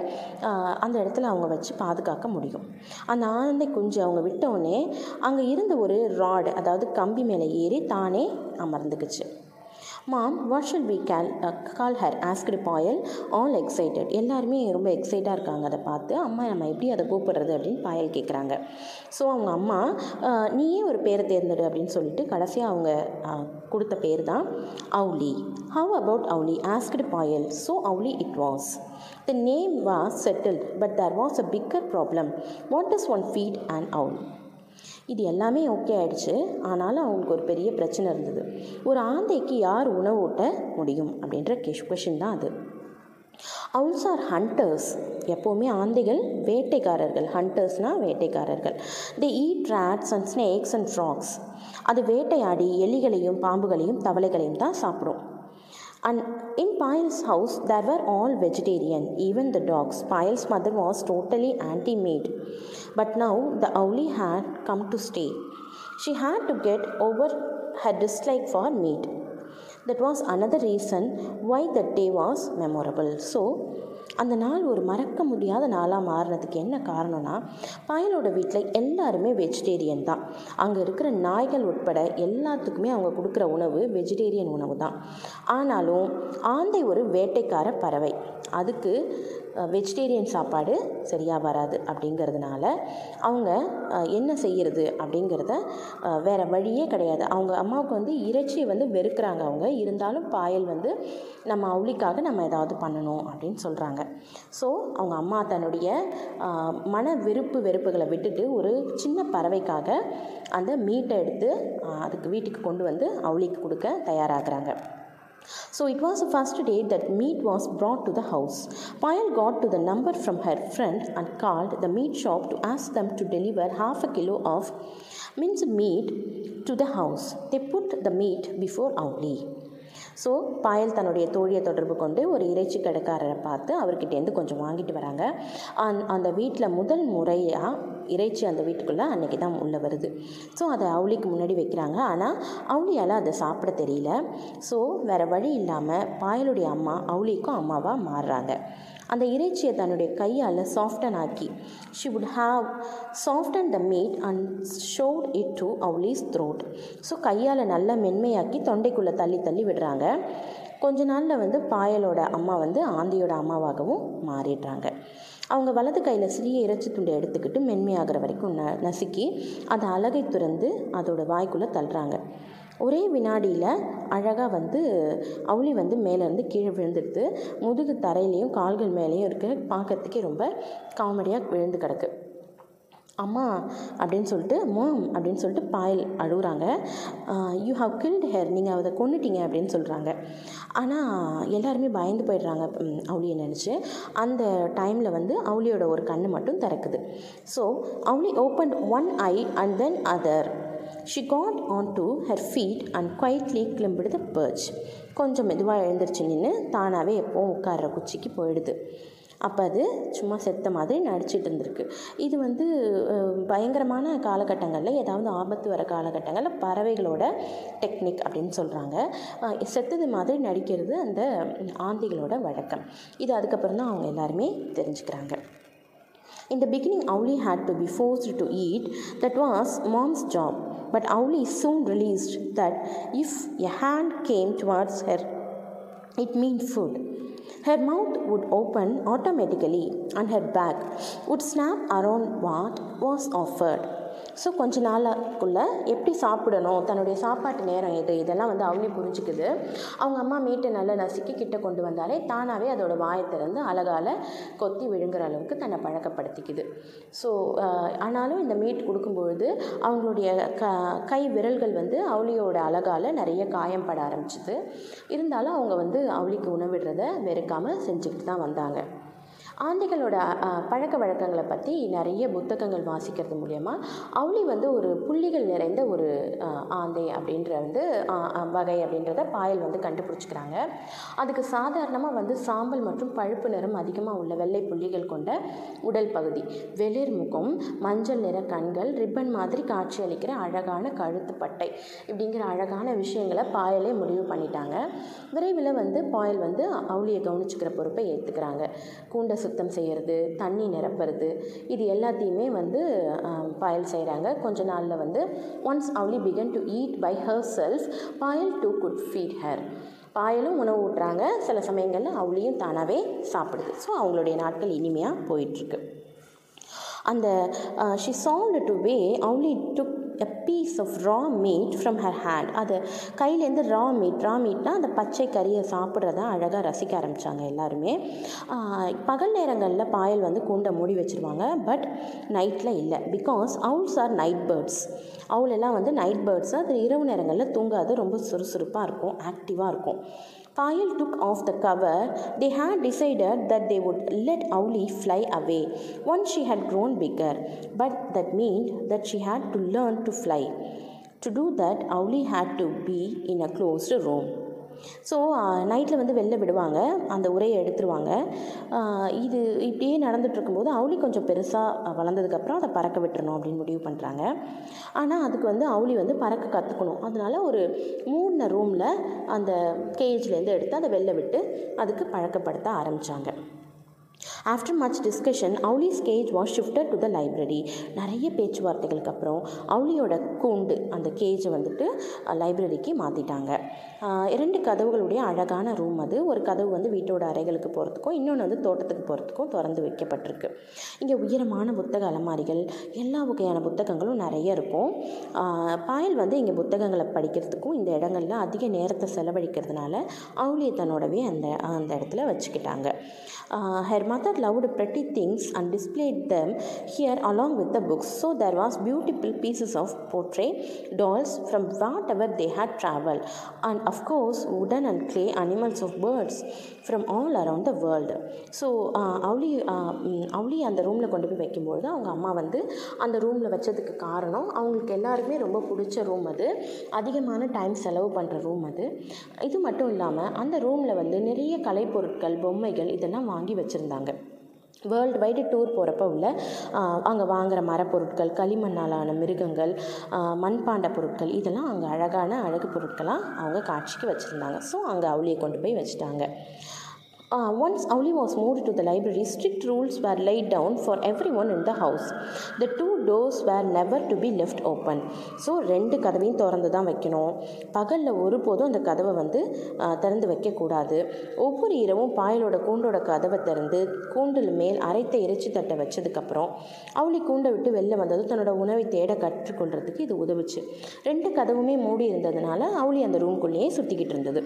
A: அந்த இடத்துல அவங்க வச்சு பாதுகாக்க முடியும். அந்த ஆந்தை குஞ்சு அவங்க விட்டவுடனே அங்கே இருந்த ஒரு ராடு அதாவது கம்பி மேலே ஏறி தானே அமர்ந்துக்குச்சு. Mom what should we call call her asked Payal all excited எல்லாருமே ரொம்ப எக்ஸைட்டாக இருக்காங்க. அதை பார்த்து அம்மா நம்ம எப்படி அதை கூப்பிடுறது? அப்படின்னு பாயல் கேட்குறாங்க ஸோ அவங்க அம்மா நீயே ஒரு பேரை தேர்ந்தெடு அப்படின்னு சொல்லிட்டு கடைசியாக அவங்க கொடுத்த பேர் தான் Auli how about Auli asked Payal so Auli it was the name was settled but there was a bigger problem what is one feed and owl இது எல்லாமே ஓகே ஆயிடுச்சு. ஆனாலும் அவங்களுக்கு ஒரு பெரிய பிரச்சனை இருந்தது. ஒரு ஆந்தைக்கு யார் உணவு ஊட்ட முடியும் அப்படின்ற கெஷ் கொஷின் தான் அது. அவுல்ஸ் ஆர் ஹண்டர்ஸ் எப்போவுமே ஆந்தைகள் வேட்டைக்காரர்கள். ஹண்டர்ஸ்னால் வேட்டைக்காரர்கள். They eat rats and snakes and frogs அது வேட்டையாடி எலிகளையும் பாம்புகளையும் தவளைகளையும் தான் சாப்பிடும். And in Payal's house, there were all vegetarian, even the dogs. Payal's mother was totally anti meat. But now the owlie had come to stay. She had to get over her dislike for meat. That was another reason why that day was memorable. So, அந்த நாள் ஒரு மறக்க முடியாத நாளாக மாறினதுக்கு என்ன காரணம்னா பயலோட வீட்டில் எல்லாருமே வெஜிடேரியன் தான். அங்கே இருக்கிற நாய்கள் உட்பட எல்லாத்துக்குமே அவங்க கொடுக்குற உணவு வெஜிடேரியன் உணவு தான். ஆனாலும் ஆந்தை ஒரு வேட்டைக்கார பறவை. அதுக்கு வெஜிடேரியன் சாப்பாடு சரியாக வராது அப்படிங்கிறதுனால அவங்க என்ன செய்கிறது அப்படிங்கிறத வேறு வழியே கிடையாது. அவங்க அம்மாவுக்கு வந்து இறைச்சியை வந்து வெறுக்கிறாங்க அவங்க. இருந்தாலும் பாயல் வந்து நம்ம அவளிக்காக நம்ம ஏதாவது பண்ணணும் அப்படின்னு சொல்கிறாங்க ஸோ அவங்க அம்மா தன்னுடைய மன வெறுப்பு வெறுப்புகளை விட்டுட்டு ஒரு சின்ன பறவைக்காக அந்த மீட்டை எடுத்து அதுக்கு வீட்டுக்கு கொண்டு வந்து அவளிக்கு கொடுக்க தயாராகிறாங்க. So it was the first day that meat was brought to the house. Payal got to the number from her friend and called the meat shop to ask them to deliver half a kilo of minced meat to the house. They put the meat before Auli. So Payal தன்னுடைய தோழியை தொடர்பு கொண்டு ஒரு இறைச்சி கடைக்காரரை பார்த்து அவர்கிட்டேருந்து கொஞ்சம் வாங்கிட்டு வராங்க அந் அந்த வீட்டில் முதல் முறையாக இறைச்சி அந்த வீட்டுக்குள்ளே அன்றைக்கி தான் உள்ளே வருது. ஸோ அதை அவுளிக்கு முன்னாடி வைக்கிறாங்க. ஆனால் அவுளியால் அதை சாப்பிட தெரியல. ஸோ வேறு வழி இல்லாமல் பாயலுடைய அம்மா அவுளிக்கும் அம்மாவாக மாறுறாங்க. அந்த இறைச்சியை தன்னுடைய கையால் சாஃப்டன் ஆக்கி she would have soften the meat and shoved it to Auli's throat so கையால் நல்லா மென்மையாக்கி தொண்டைக்குள்ளே தள்ளி தள்ளி விடுறாங்க. கொஞ்ச நாளில் வந்து பாயலோட அம்மா வந்து ஆந்தியோட அம்மாவாகவும் மாறிடுறாங்க. அவங்க வலது கையில் சிறிய இறைச்சி துண்டை எடுத்துக்கிட்டு மென்மையாகிற வரைக்கும் ந நசுக்கி அதை அலகை துறந்து அதோட வாய்க்குள்ளே தள்ளுறாங்க. ஒரே வினாடியில் அழகாக வந்து அவுளி வந்து மேலேருந்து கீழே விழுந்துடுது. முதுகு தரையிலையும் கால்கள் மேலேயும் இருக்க பார்க்கறதுக்கே ரொம்ப காமெடியாக விழுந்து கிடக்கு. அம்மா அப்படின்னு சொல்லிட்டு மாம் அப்படின்னு சொல்லிட்டு பாயல் அழுகுறாங்க யூ ஹவ் கில்ட் ஹேர் நீங்கள் அதை கொண்டுட்டீங்க அப்படின்னு சொல்கிறாங்க ஆனால் எல்லாருமே பயந்து போயிடுறாங்க அவுளியை நினச்சி. அந்த டைமில் வந்து அவுளியோட ஒரு கண்ணு மட்டும் திறக்குது. So Auli open one eye and then other she got on to her feet and quietly கிளம்பிடுது the perch கொஞ்சம் மெதுவாக எழுந்திரிச்சு நின்று தானாகவே எப்போவும் உட்கார்ற குச்சிக்கு போயிடுது. அப்போ அது சும்மா செத்த மாதிரி நடிச்சிட்டு இருந்திருக்கு இது வந்து பயங்கரமான காலகட்டங்களில் ஏதாவது ஆபத்து வர காலகட்டங்களில் பறவைகளோட டெக்னிக் அப்படின்னு சொல்கிறாங்க செத்தது மாதிரி நடிக்கிறது அந்த ஆந்திகளோட வழக்கம் இது அதுக்கப்புறம் தான் அவங்க எல்லாருமே தெரிஞ்சுக்கிறாங்க In the beginning, Auli had to be forced to eat. That was mom's job. But Auli soon realized that if a hand came towards her, it meant food. Her mouth would open automatically and her back would snap around what was offered. So கொஞ்ச நாளுக்குள்ளே எப்படி சாப்பிடணும் தன்னுடைய சாப்பாட்டு நேரம் எது இதெல்லாம் வந்து அவளே புரிஞ்சுக்குது. அவங்க அம்மா மீட்டை நல்லா நசுக்கி கிட்ட கொண்டு வந்தாலே தானாகவே அதோட வாயை திறந்து அழகால் கொத்தி விழுங்குற அளவுக்கு தன்னை பழக்கப்படுத்திக்குது. ஸோ ஆனாலும் இந்த மீட் கொடுக்கும்பொழுது அவங்களுடைய க கை விரல்கள் வந்து அவளியோட அழகால் நிறைய காயம் பட ஆரம்பிச்சுது. இருந்தாலும் அவங்க வந்து அவளிக்கு உணவிடுறத வெறுக்காமல் செஞ்சுக்கிட்டு தான் வந்தாங்க. ஆந்தைகளோட பழக்க வழக்கங்களை பற்றி நிறைய புத்தகங்கள் வாசிக்கிறது மூலயமா அவுளி வந்து ஒரு புள்ளிகள் நிறைந்த ஒரு ஆந்தை அப்படின்ற வந்து வகை அப்படின்றத பாயல் வந்து கண்டுபிடிச்சிக்கிறாங்க. அதுக்கு சாதாரணமாக வந்து சாம்பல் மற்றும் பழுப்பு நிறம் அதிகமாக உள்ள வெள்ளை புள்ளிகள் கொண்ட உடல் பகுதி. வெளிர் முகம் மஞ்சள் நிற கண்கள் ரிப்பன் மாதிரி காட்சி அளிக்கிற அழகான கழுத்து பட்டை இப்படிங்கிற அழகான விஷயங்களை பாயலே முடிவு பண்ணிட்டாங்க. விரைவில் வந்து பாயல் வந்து அவுளியை கவனிச்சுக்கிற பொறுப்பை ஏற்றுக்கிறாங்க கூண்ட சுத்தம் செய்கிறது தண்ணி நிரப்புறது இது எல்லாத்தையுமே வந்து பாயல் செய்கிறாங்க கொஞ்ச நாளில் வந்து once Auli began to eat by herself Payal too could feed her பாயலும் உணவு ஊட்டுறாங்க. சில சமயங்களில் அவுளியும் தானாகவே சாப்பிடுது. ஸோ அவங்களுடைய நாட்கள் இனிமையாக போயிட்டுருக்கு. அந்த she sound to way only took piece of raw meat from her hand அது கையிலேருந்து ரா மீட் ரா மீட்னா அந்த பச்சை கறியை சாப்பிட்றத அழகாக ரசிக்க ஆரம்பித்தாங்க எல்லாருமே. பகல் நேரங்களில் பாயல் வந்து கூண்டை மூடி வச்சுருவாங்க பட் நைட்டில் இல்லை. Because owls are night birds owl எல்லாம் வந்து நைட் பேர்ட்ஸ் அது இரவு நேரங்களில் தூங்காது ரொம்ப சுறுசுறுப்பாக இருக்கும் ஆக்டிவாக இருக்கும். Payal took off the cover. They had decided that they would let Auli fly away once she had grown bigger, but that meant that she had to learn to fly. To do that, Auli had to be in a closed room. So நைட்டில் வந்து வெளில விடுவாங்க. அந்த உரையை எடுத்துருவாங்க. இது இப்படியே நடந்துட்டு இருக்கும்போது அவுளி கொஞ்சம் பெருசாக வளர்ந்ததுக்கப்புறம் அதை பறக்க விட்டுறணும் அப்படின்னு முடிவு பண்ணுறாங்க ஆனால் அதுக்கு வந்து அவுளி வந்து பறக்க கற்றுக்கணும் அதனால ஒரு மூணு ரூமில் அந்த கேஜ்லேருந்து எடுத்து அதை வெளில விட்டு அதுக்கு பழக்கப்படுத்த ஆரம்பித்தாங்க after much discussion Auli's cage was shifted to the library நிறைய பேச்சுவார்த்தைகளுக்கு அப்புறம் அவுலியோட கூண்டு அந்த கேஜை வந்துட்டு லைப்ரரிக்கு மாற்றிட்டாங்க இரண்டு கதவுகளுடைய அழகான ரூம் அது. ஒரு கதவு வந்து வீட்டோட அறைகளுக்கு போகிறதுக்கும் இன்னொன்று வந்து தோட்டத்துக்கு போகிறதுக்கும் திறந்து வைக்கப்பட்டிருக்கு. இங்கே உயரமான புத்தக அலமாரிகள் எல்லா வகையான புத்தகங்களும் நிறைய இருக்கும். பாயல் வந்து இங்கே புத்தகங்களை படிக்கிறதுக்கும் இந்த இடங்கள்ல அதிக நேரத்தை செலவழிக்கிறதுனால அவுலியை தன்னோடவே அந்த அந்த இடத்துல வச்சுக்கிட்டாங்க. Her mother loved pretty things and displayed them here along with the books so there was beautiful pieces of portrait dolls from whatever they had traveled and of course wooden and clay animals of birds from all around the world so Auli Auli அந்த ரூமில் கொண்டு போய் வைக்கும்பொழுது அவங்க அம்மா வந்து அந்த ரூமில் வச்சதுக்கு காரணம் அவங்களுக்கு எல்லாருக்குமே ரொம்ப பிடிச்ச ரூம் அது அதிகமான டைம் செலவு பண்ணுற ரூம் அது இது மட்டும் இல்லாமல் அந்த ரூமில் வந்து நிறைய கலைப்பொருட்கள் பொம்மைகள் இதெல்லாம் வாங்கி வச்சுருந்தாங்க வேர்ல்டு வைடு டூர் போகிறப்ப உள்ள அங்கே வாங்குகிற மரப்பொருட்கள் களிமண்ணாலான மிருகங்கள் மண்பாண்ட பொருட்கள் இதெல்லாம் அங்கே அழகான அழகு பொருட்களாக அவங்க காட்சிக்கு வச்சுருந்தாங்க. ஸோ அங்கே அவளியை கொண்டு போய் வச்சுட்டாங்க. Uh, once Auli was moved to the library, strict rules were laid down for everyone in the house. The two doors were never to be left open. So ரெண்டு கதவையும் திறந்து தான் வைக்கணும் பகலில் ஒருபோதும் அந்த கதவை வந்து uh, திறந்து வைக்கக்கூடாது ஒவ்வொரு இரவும் பாயலோட கூண்டோட கதவை திறந்து கூண்டில் மேல் அரைத்த இறைச்சி தட்டை வச்சதுக்கப்புறம் அவளி கூண்டை விட்டு வெளில வந்ததும் தன்னோட உணவை தேட கற்றுக்கொள்றதுக்கு இது உதவுச்சு ரெண்டு கதவுமே மூடி இருந்ததுனால அவளி அந்த ரூம்குள்ளேயே சுற்றிக்கிட்டு இருந்தது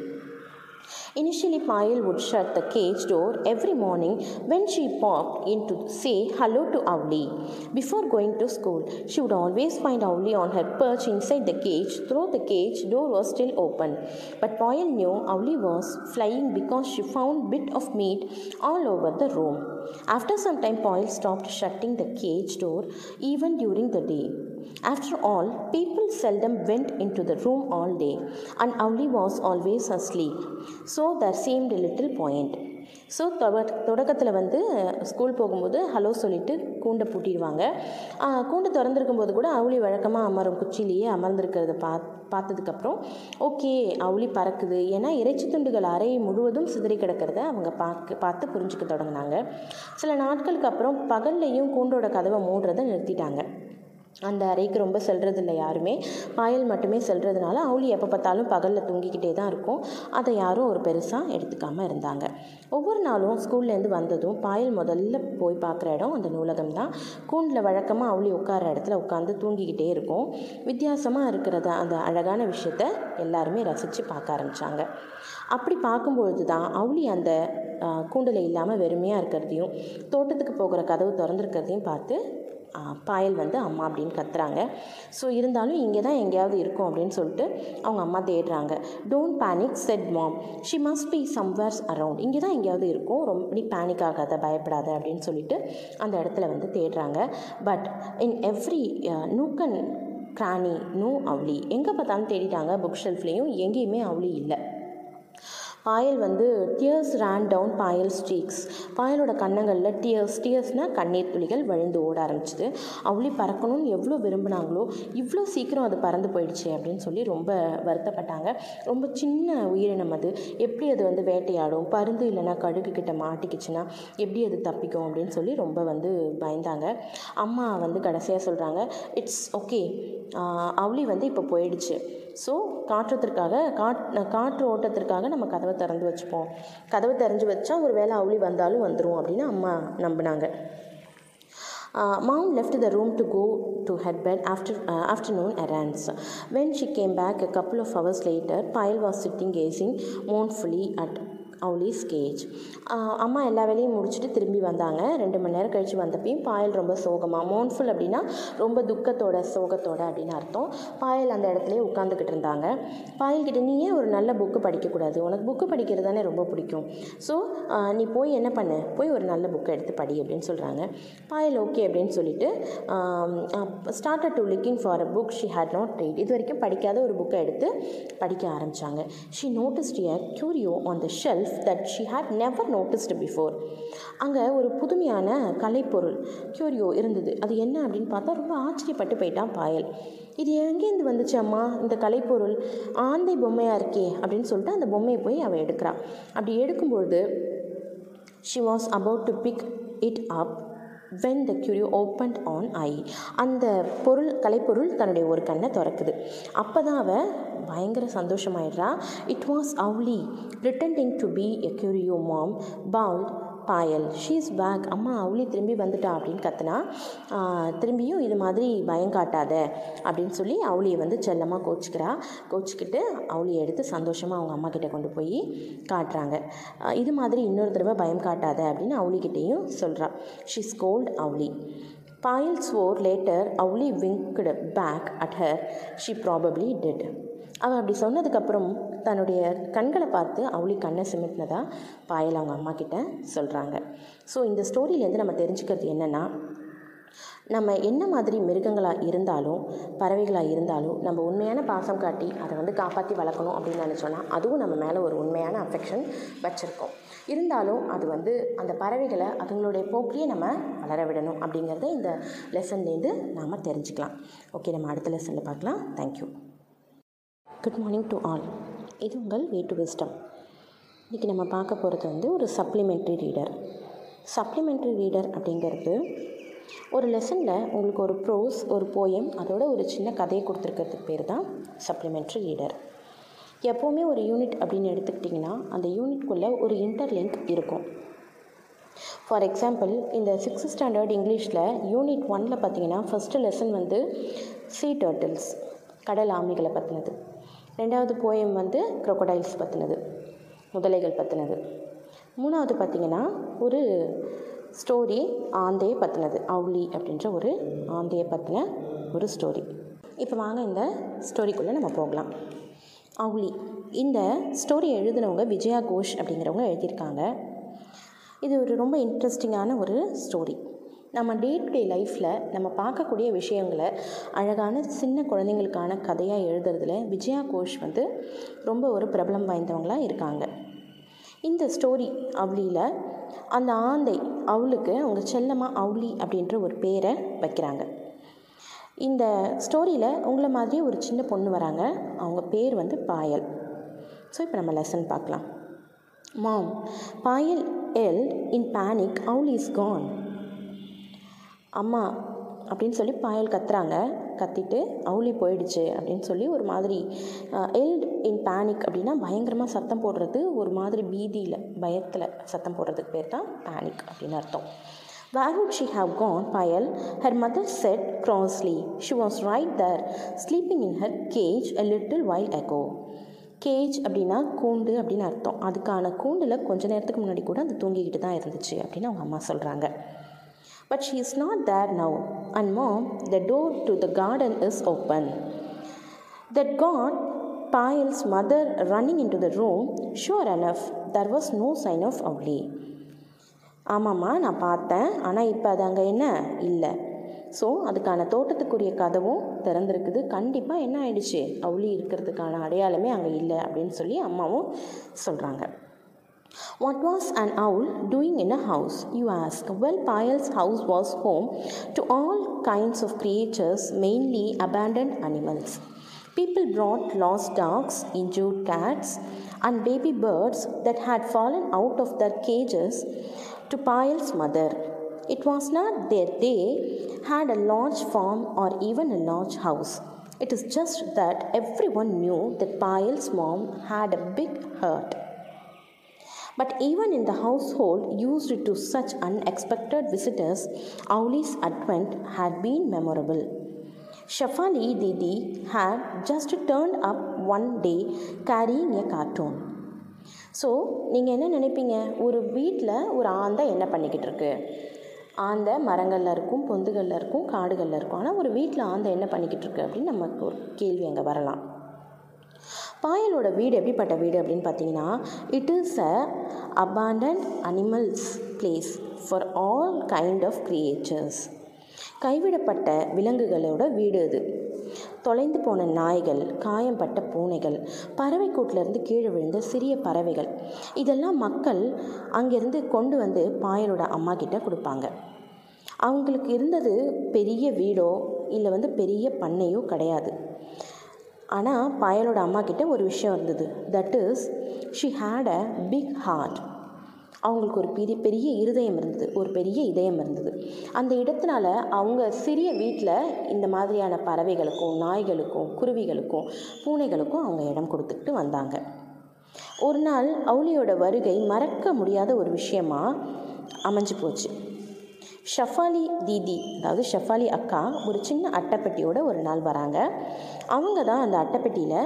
A: Initially, Payal would shut the cage door every morning when she popped in to say hello to Avli. Before going to school, she would always find Avli on her perch inside the cage, though the cage door was still open. But Payal knew Avli was flying because she found bit of meat all over the room. After some time, Payal stopped shutting the cage door even during the day. After all, people seldom went into the room all day, and Avli was always asleep. So there seemed a little point. So தொடக்கத்தில் வந்து school போகும்போது hello சொல்லிட்டு கூண்டை பூட்டிடுவாங்க கூண்டு திறந்துருக்கும் போது கூட அவுளி வழக்கமாக அமரும் குச்சிலேயே அமர்ந்திருக்கிறத பா பார்த்ததுக்கப்புறம் ஓகே அவுளி பறக்குது ஏன்னா இறைச்சி துண்டுகள் அறை முழுவதும் சிதறி கிடக்கிறத அவங்க பார்க்க பார்த்து புரிஞ்சுக்க தொடங்கினாங்க சில நாட்களுக்கு அப்புறம் பகல்லையும் கூண்டோட கதவை மூடுறதை நிறுத்திட்டாங்க அந்த அறைக்கு ரொம்ப செல்றதில்ல யாருமே. பாயல் மட்டுமே செல்றதுனால அவளி எப்போ பார்த்தாலும் பகலில் தூங்கிக்கிட்டே தான் இருக்கும். அதை யாரும் ஒரு பெருசாக எடுத்துக்காமல் இருந்தாங்க. ஒவ்வொரு நாளும் ஸ்கூல்லேருந்து வந்ததும் பாயல் முதல்ல போய் பார்க்குற இடம் அந்த நூலகம் தான். கூண்டில் வழக்கமாக அவளி உட்கார இடத்துல உட்காந்து தூங்கிக்கிட்டே இருக்கும். வித்தியாசமாக இருக்கிறத அந்த அழகான விஷயத்த எல்லாருமே ரசித்து பார்க்க ஆரம்பித்தாங்க அப்படி பார்க்கும்பொழுது தான் அவளி அந்த கூண்டில் இல்லாமல் வெறுமையாக இருக்கிறதையும் தோட்டத்துக்கு போகிற கதவு திறந்துருக்கிறதையும் பார்த்து பாயல் வந்து அம்மா அப்படின்னு கத்துறாங்க. ஸோ இருந்தாலும் இங்கே தான் எங்கேயாவது இருக்கும் அப்படின்னு சொல்லிட்டு அவங்க அம்மா தேடுறாங்க. Don't panic said mom she must be somewheres around இங்கே தான் எங்கேயாவது இருக்கும். ரொம்ப நீ பேனிக் ஆகாத பயப்படாத அப்படின்னு சொல்லிட்டு அந்த இடத்துல வந்து தேடுறாங்க. பட் இன் எவ்ரி நூக்கன் கிராணி நூ அவளி எங்கே பார்த்தாலும் தேடிட்டாங்க. புக் ஷெல்ஃப்லேயும் எங்கேயுமே அவ்வளி இல்லை. பாயல் வந்து tears ran down Payal streaks பாயலோட கன்னங்களில் டியர்ஸ் டியர்ஸ்னால் கண்ணீர் துளிகள் வழிந்து ஓட ஆரம்பிச்சிது. அவளி பறக்கணும்னு எவ்வளோ விரும்பினாங்களோ இவ்வளோ சீக்கிரம் அது பறந்து போயிடுச்சு அப்படின்னு சொல்லி ரொம்ப வருத்தப்பட்டாங்க. ரொம்ப சின்ன உயிரினம் அது. எப்படி அது வந்து வேட்டையாடும்? பருந்து இல்லைன்னா கழுகு கிட்ட மாட்டிக்கிச்சுன்னா எப்படி அது தப்பிக்கும் அப்படின்னு சொல்லி ரொம்ப வந்து பயந்தாங்க. அம்மா வந்து கடைசியாக சொல்கிறாங்க இட்ஸ் ஓகே அவளி வந்து இப்போ போயிடுச்சு. ஸோ காற்றத்திற்காக காட் காற்று ஓட்டத்திற்காக நம்ம கதவை திறந்து வச்சுப்போம் கதவை திறந்து வச்சா ஒரு வேளை அவுளி வந்தாலும் வந்துடும் அப்படின்னு அம்மா நம்பினாங்க mom left the room to go to her bed after uh, afternoon errands. When she came back a couple of hours later, Pyle was sitting gazing mournfully at Auli's cage அம்மா எல்லா வேலையும் முடிச்சுட்டு திரும்பி வந்தாங்க. ரெண்டு மணி நேரம் கழித்து வந்தப்பையும் பாயல் ரொம்ப சோகமாக மோன்ஃபுல் அப்படின்னா ரொம்ப துக்கத்தோட சோகத்தோட அப்படின்னு அர்த்தம். பாயல் அந்த இடத்துலையே உட்காந்துக்கிட்டு இருந்தாங்க. பாயல் கிட்ட நீ ஏன் ஒரு நல்ல புக்கு படிக்கக்கூடாது? உனக்கு புக்கு படிக்கிறது தானே ரொம்ப பிடிக்கும். ஸோ நீ போய் என்ன பண்ணு? போய் ஒரு நல்ல புக்கை எடுத்து படி அப்படின்னு சொல்கிறாங்க பாயல் ஓகே அப்படின்னு சொல்லிட்டு started to looking for a book she had not read இது வரைக்கும் படிக்காத ஒரு புக்கை எடுத்து படிக்க ஆரம்பித்தாங்க she noticed a curio on the shelf that she had never noticed before அங்கே ஒரு புதுமையான கலைப்பொருள் க்யூரியோ இருந்தது. அது என்ன அப்படின்னு பார்த்தா ரொம்ப ஆச்சரியப்பட்டு போயிட்டான் பாயல். இது எங்கேருந்து வந்துச்சு அம்மா? இந்த கலைப்பொருள் ஆந்தை பொம்மையாக இருக்கே அப்படின்னு சொல்லிட்டு அந்த பொம்மையை போய் அவள் எடுக்கிறான் அப்படி எடுக்கும்பொழுது she was about to pick it up when the curio opened an eye அந்த பொருள் கலைப்பொருள் தன்னுடைய ஒரு கண்ணை திறக்குது. அப்போ தான் அவள் பயங்கர சந்தோஷமாயிடுறா. It was Auli pretending to be a curio mom bawled Payal. She's back அம்மா அவளி திரும்பி வந்துட்டா அப்படின்னு கத்துனா திரும்பியும் இது மாதிரி பயம் காட்டாத அப்படின்னு சொல்லி அவளியை வந்து செல்லமாக கோச்சிக்கிறா. கோச்சிக்கிட்டு அவளியை எடுத்து சந்தோஷமாக அவங்க அம்மா கிட்டே கொண்டு போய் காட்டுறாங்க. இது மாதிரி இன்னொரு தடவை பயம் காட்டாத அப்படின்னு அவளிகிட்டேயும் சொல்கிறா she's cold Avali. Payal swore later Auli winked back at her she probably did அவள் அப்படி சொன்னதுக்கப்புறம் தன்னுடைய கண்களை பார்த்து அவளி கண்ணை சிமிட்டினதாக பாயல் அவங்க அம்மா கிட்ட சொல்கிறாங்க ஸோ இந்த ஸ்டோரியிலேருந்து நம்ம தெரிஞ்சுக்கிறது என்னென்னா நம்ம என்ன மாதிரி மிருகங்களாக இருந்தாலும் பறவைகளாக இருந்தாலும் நம்ம உண்மையான பாசம் காட்டி அதை வந்து காப்பாற்றி வளர்க்கணும் அப்படின்னு நினச்சோன்னா அதுவும் நம்ம மேலே ஒரு உண்மையான அஃபெக்ஷன் வச்சுருக்கோம். இருந்தாலும் அது வந்து அந்த பறவைகளை அதுங்களுடைய போக்கிலேயே நம்ம வளர விடணும் அப்படிங்கிறத இந்த லெசன்லேருந்து நாம் தெரிஞ்சுக்கலாம். ஓகே நம்ம அடுத்த லெசனில் பார்க்கலாம். Thank you good morning to all இது உங்கள் வே டு விஸ்டம் இன்றைக்கி நம்ம பார்க்க போகிறது வந்து ஒரு சப்ளிமெண்ட்ரி ரீடர் சப்ளிமெண்ட்ரி ரீடர் அப்படிங்கிறது ஒரு லெசனில் உங்களுக்கு ஒரு ப்ரோஸ் ஒரு போயம் அதோட ஒரு சின்ன கதையை கொடுத்துருக்கிறதுக்கு பேர் தான் சப்ளிமெண்ட்ரி ரீடர் எப்போவுமே ஒரு யூனிட் அப்படின்னு எடுத்துக்கிட்டிங்கன்னா அந்த யூனிட்குள்ளே ஒரு இன்டர்லிங்க் இருக்கும். ஃபார் எக்ஸாம்பிள் இந்த சிக்ஸ்த் ஸ்டாண்டர்ட் இங்கிலீஷில் யூனிட் ஒனில் பார்த்தீங்கன்னா ஃபஸ்ட்டு லெசன் வந்து சீ டர்ட்டில்ஸ் கடல் ஆமைகளை பற்றினது ரெண்டாவது போயம் வந்து க்ரொக்கடைல்ஸ் பற்றினது முதலைகள் பற்றினது மூணாவது பார்த்திங்கன்னா ஒரு ஸ்டோரி ஆந்தையை பற்றினது அவுளி அப்படின்ற ஒரு ஆந்தையை பற்றின ஒரு ஸ்டோரி இப்போ வாங்க இந்த ஸ்டோரிக்குள்ளே நம்ம போகலாம். அவுளி இந்த ஸ்டோரி எழுதினவங்க விஜயா கோஷ் அப்படிங்கிறவங்க எழுதியிருக்காங்க. இது ஒரு ரொம்ப இன்ட்ரெஸ்டிங்கான ஒரு ஸ்டோரி நம்ம டே டு டே லைஃப்பில் நம்ம பார்க்கக்கூடிய விஷயங்களை அழகான சின்ன குழந்தைங்களுக்கான கதையாக எழுதுறதுல விஜயா கோஷ் வந்து ரொம்ப ஒரு பிரபலம் வாய்ந்தவங்களாக இருக்காங்க. இந்த ஸ்டோரி அவளியில் அந்த ஆந்தை அவளுக்கு அவங்க செல்லமாக அவுளி அப்படின்ற ஒரு பேரை வைக்கிறாங்க. இந்த ஸ்டோரியில் உங்களை மாதிரியே ஒரு சின்ன பொண்ணு வராங்க. அவங்க பேர் வந்து பாயல். ஸோ இப்போ நம்ம லெசன் பார்க்கலாம். Mom Payal yelled in panic owl is gone அம்மா அப்படின்னு சொல்லி பாயல் கத்துறாங்க. கத்திட்டு அவுளி போயிடுச்சு அப்படின்னு சொல்லி ஒரு மாதிரி எல்ட் இன் பேனிக் அப்படின்னா பயங்கரமாக சத்தம் போடுறது ஒரு மாதிரி பீதியில் பயத்தில் சத்தம் போடுறதுக்கு பேர் தான் பேனிக் அப்படின்னு அர்த்தம். Where would she have gone Payal. Her mother said crossly she was right there sleeping in her cage a little while ago cage அப்படின்னா கூண்டு அப்படின்னு அர்த்தம். அதுக்கான கூண்டில் கொஞ்ச நேரத்துக்கு முன்னாடி கூட அது தூங்கிக்கிட்டு தான் இருந்துச்சு அப்படின்னு அவங்க அம்மா சொல்கிறாங்க But she is not there now. And mom, the door to the garden is open. That got Payal's mother running into the room. Sure enough, there was no sign of Avli. ஆமாம்மா நான் பார்த்தேன் ஆனால் இப்போ அது அங்கே என்ன இல்லை so அதுக்கான தோட்டத்துக்குரிய கதவும் திறந்திருக்குது கண்டிப்பாக என்ன ஆயிடுச்சு அவுளி இருக்கிறதுக்கான அடையாளமே அங்கே இல்லை அப்படின்னு சொல்லி அம்மாவும் சொல்கிறாங்க What was an owl doing in a house? You ask. Well, Payal's house was home to all kinds of creatures, mainly abandoned animals. People brought lost dogs, injured cats, and baby birds that had fallen out of their cages to Payal's mother. It was not that they had a large farm or even a large house. It is just that everyone knew that Payal's mom had a big hurt. But even in the household used to such unexpected visitors, Auli's advent had been memorable. Shafali Didi had just turned up one day carrying a cartoon. So நீங்கள் என்ன நினைப்பீங்க ஒரு வீட்டில் ஒரு ஆந்தை என்ன பண்ணிக்கிட்டு இருக்கு ஆந்தை மரங்களில் இருக்கும் பொந்துகளில் இருக்கும் காடுகளில் இருக்கும் ஆனால் ஒரு வீட்டில் ஆந்தை என்ன பண்ணிக்கிட்டு இருக்கு அப்படின்னு நமக்கு ஒரு கேள்வி அங்கே வரலாம் பாயலோட வீடு எப்படிப்பட்ட வீடு அப்படின்னு பார்த்தீங்கன்னா it is a abandoned animals place for all kind of creatures கைவிடப்பட்ட விலங்குகளோட வீடு அது தொலைந்து போன நாய்கள் காயம்பட்ட பூனைகள் பறவைக்கூட்டிலேருந்து கீழே விழுந்த சிறிய பறவைகள் இதெல்லாம் மக்கள் அங்கேருந்து கொண்டு வந்து பாயலோட அம்மா கிட்ட கொடுப்பாங்க. அவங்களுக்கு இருந்தது பெரிய வீடோ இல்லை வந்து பெரிய பண்ணையோ கிடையாது. ஆனால் பாயலோட அம்மா கிட்ட ஒரு விஷயம் இருந்தது. That is she had a big heart அவங்களுக்கு ஒரு பெரிய பெரிய இருதயம் இருந்தது. ஒரு பெரிய இதயம் இருந்தது. அந்த இடத்தினால அவங்க சிறிய வீட்டில் இந்த மாதிரியான பறவைகளுக்கும் நாய்களுக்கும் குருவிகளுக்கும் பூனைகளுக்கும் அவங்க இடம் கொடுத்துக்கிட்டு வந்தாங்க. ஒரு நாள் அவுளியோட வருகை மறக்க முடியாத ஒரு விஷயமா அமைஞ்சு போச்சு. ஷஃபாலி தீதி அதாவது ஷஃபாலி அக்கா ஒரு சின்ன அட்டைப்பெட்டியோட ஒரு நாள் வராங்க. அவங்க தான் அந்த அட்டைப்பெட்டியில்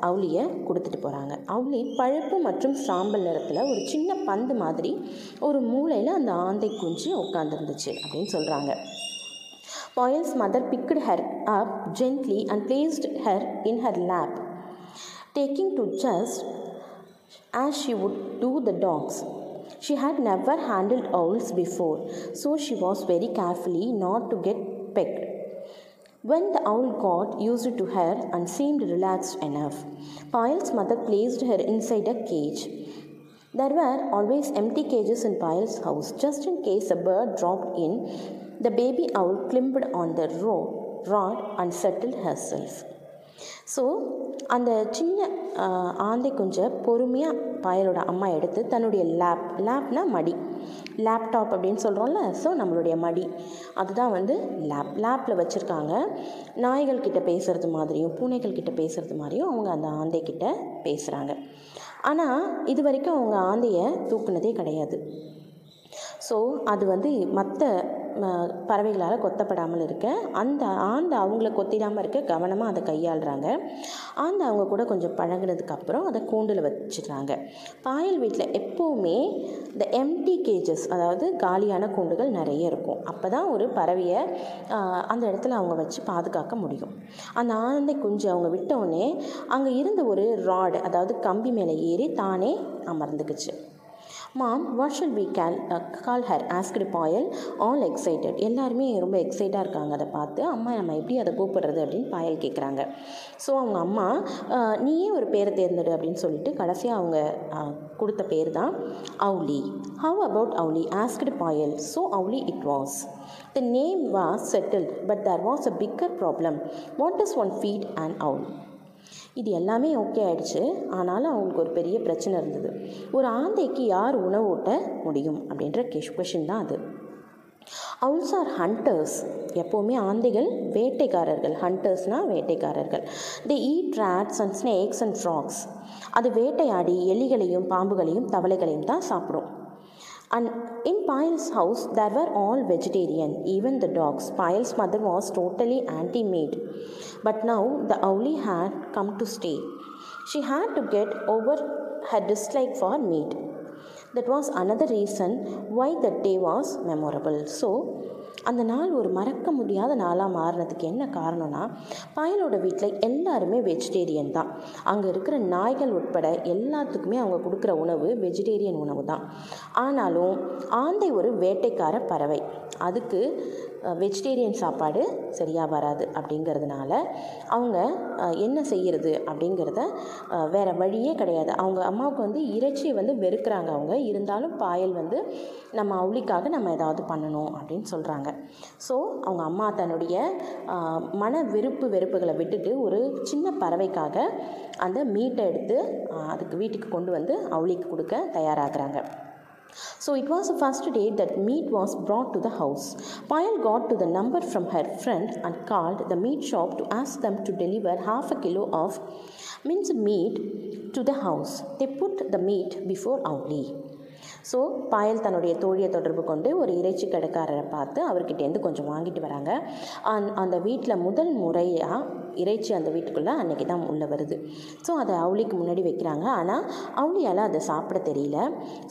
A: அவுளியை கொடுத்துட்டு போகிறாங்க அவுளி பழுப்பு மற்றும் சாம்பல் நிறத்தில் ஒரு சின்ன பந்து மாதிரி ஒரு மூளையில் அந்த ஆந்தை குஞ்சு உட்காந்துருந்துச்சு அப்படின்னு சொல்கிறாங்க Payal's mother picked her up gently and placed her in her lap talking to just as she would do the dogs She had never handled owls before, so she was very carefully not to get pecked. When the owl got used to her and seemed relaxed enough, Payal's mother placed her inside a cage. There were always empty cages in Payal's house, just in case a bird dropped in. The baby owl climbed on the ro- rod and settled herself. So அந்த சின்ன ஆஹ், ஆந்தை குஞ்சை பொறுமையாக பாயலோட அம்மா எடுத்து தன்னுடைய lab லேப்னா மடி. Laptop அப்படின்னு சொல்கிறோம்ல ஸோ நம்மளுடைய மடி. அதுதான் வந்து லேப் லேப்பில் வச்சுருக்காங்க. நாய்கள் கிட்ட பேசுகிறது மாதிரியும் பூனைகள் கிட்ட பேசுகிறது மாதிரியும் அவங்க அந்த ஆந்தை கிட்ட பேசுகிறாங்க ஆனால் இது வரைக்கும் அவங்க ஆந்தையை தூக்குனதே கிடையாது. ஸோ அது வந்து மற்ற பறவைகளால் கொத்தப்படாமல் இருக்க. அந்த ஆந்தை அவங்கள கொத்திடாமல் இருக்க கவனமாக அதை கையாளுறாங்க. ஆந்தை அவங்க கூட கொஞ்சம் பழகுனதுக்கப்புறம் அதை கூண்டில் வச்சிடுறாங்க. பாயல் வீட்டில் எப்போவுமே இந்த எம்டி கேஜஸ் அதாவது காலியான கூண்டுகள் நிறைய இருக்கும். அப்போ தான் ஒரு பறவையை அந்த இடத்துல அவங்க வச்சு பாதுகாக்க முடியும். அந்த ஆந்தை குஞ்சு அவங்க விட்டோடனே அங்கே இருந்த ஒரு ராடு அதாவது கம்பி மேலே ஏறி தானே அமர்ந்துக்குச்சு. Mom what should we call call her asked Payal all excited எல்லாருமே ரொம்ப எக்ஸைட்டாக இருக்காங்க. அதை பார்த்து அம்மா நம்ம எப்படி அதை கூப்பிடுறது? அப்படின்னு பாயல் கேட்குறாங்க ஸோ அவங்க அம்மா நீயே ஒரு பேரை தேர்ந்தெடு அப்படின்னு சொல்லிட்டு கடைசியாக அவங்க கொடுத்த பேர் தான் Auli how about Auli asked Payal so Auli it was the name was settled but there was a bigger problem what is one feed and owl இது எல்லாமே ஓகே ஆயிடுச்சு. ஆனாலும் அவங்களுக்கு ஒரு பெரிய பிரச்சனை இருந்தது. ஒரு ஆந்தைக்கு யார் உணவு ஊட்ட முடியும் அப்படின்ற கேஷ் கொஷின் தான் அது. அவுல்ஸ் ஆர் ஹண்டர்ஸ் எப்போவுமே ஆந்தைகள் வேட்டைக்காரர்கள். ஹண்டர்ஸ்னால் வேட்டைக்காரர்கள். They eat rats and snakes and frogs அது வேட்டையாடி எலிகளையும் பாம்புகளையும் தவளைகளையும் தான் சாப்பிடும். And in Payal's house there were all vegetarian even the dogs Payal's mother was totally anti meat But now the owlie had come to stay. She had to get over her dislike for meat. That was another reason why that day was memorable. So, அந்த நாள் ஒரு மறக்க முடியாத நாளாக மாறினதுக்கு என்ன காரணம்னா பாயலோட வீட்டில் எல்லாருமே வெஜிடேரியன் தான் அங்கே இருக்கிற நாய்கள் உட்பட எல்லாத்துக்குமே அவங்க கொடுக்குற உணவு வெஜிடேரியன் உணவு தான் ஆனாலும் ஆந்தை ஒரு வேட்டைக்கார பறவை அதுக்கு வெஜிடேரியன் சாப்பாடு சரியாக வராது அப்படிங்கிறதுனால அவங்க என்ன செய்கிறது அப்படிங்கிறத வேறு வேற வழியே கிடையாது. அவங்க அம்மாவுக்கு வந்து இறைச்சியை வந்து வெறுக்கிறாங்க அவங்க. இருந்தாலும் பாயல் வந்து நம்ம அவளிக்காக நம்ம ஏதாவது பண்ணணும் அப்படின்னு சொல்கிறாங்க ஸோ அவங்க அம்மா தன்னுடைய மன வெறுப்பு வெறுப்புகளை விட்டுட்டு ஒரு சின்ன பறவைக்காக அந்த மீட்டை எடுத்து அதுக்கு வீட்டுக்கு கொண்டு வந்து அவளிக்கு கொடுக்க தயாராகிறாங்க. So it was the first day that meat was brought to the house. Payal got to the number from her friend and called the meat shop to ask them to deliver half a kilo of minced meat to the house. They put the meat before Auli. So Payal தன்னுடைய தோழியை தொடர்பு கொண்டு ஒரு இறைச்சி கடைக்காரரை பார்த்து அவர்கிட்டேருந்து கொஞ்சம் வாங்கிட்டு வராங்க. அந் அந்த வீட்டில் முதல் முறையாக இறைச்சி அந்த வீட்டுக்குள்ளே அன்றைக்கி தான் உள்ளே வருது. ஸோ அதை அவளிக்கு முன்னாடி வைக்கிறாங்க. ஆனால் அவளியால் அதை சாப்பிட தெரியல.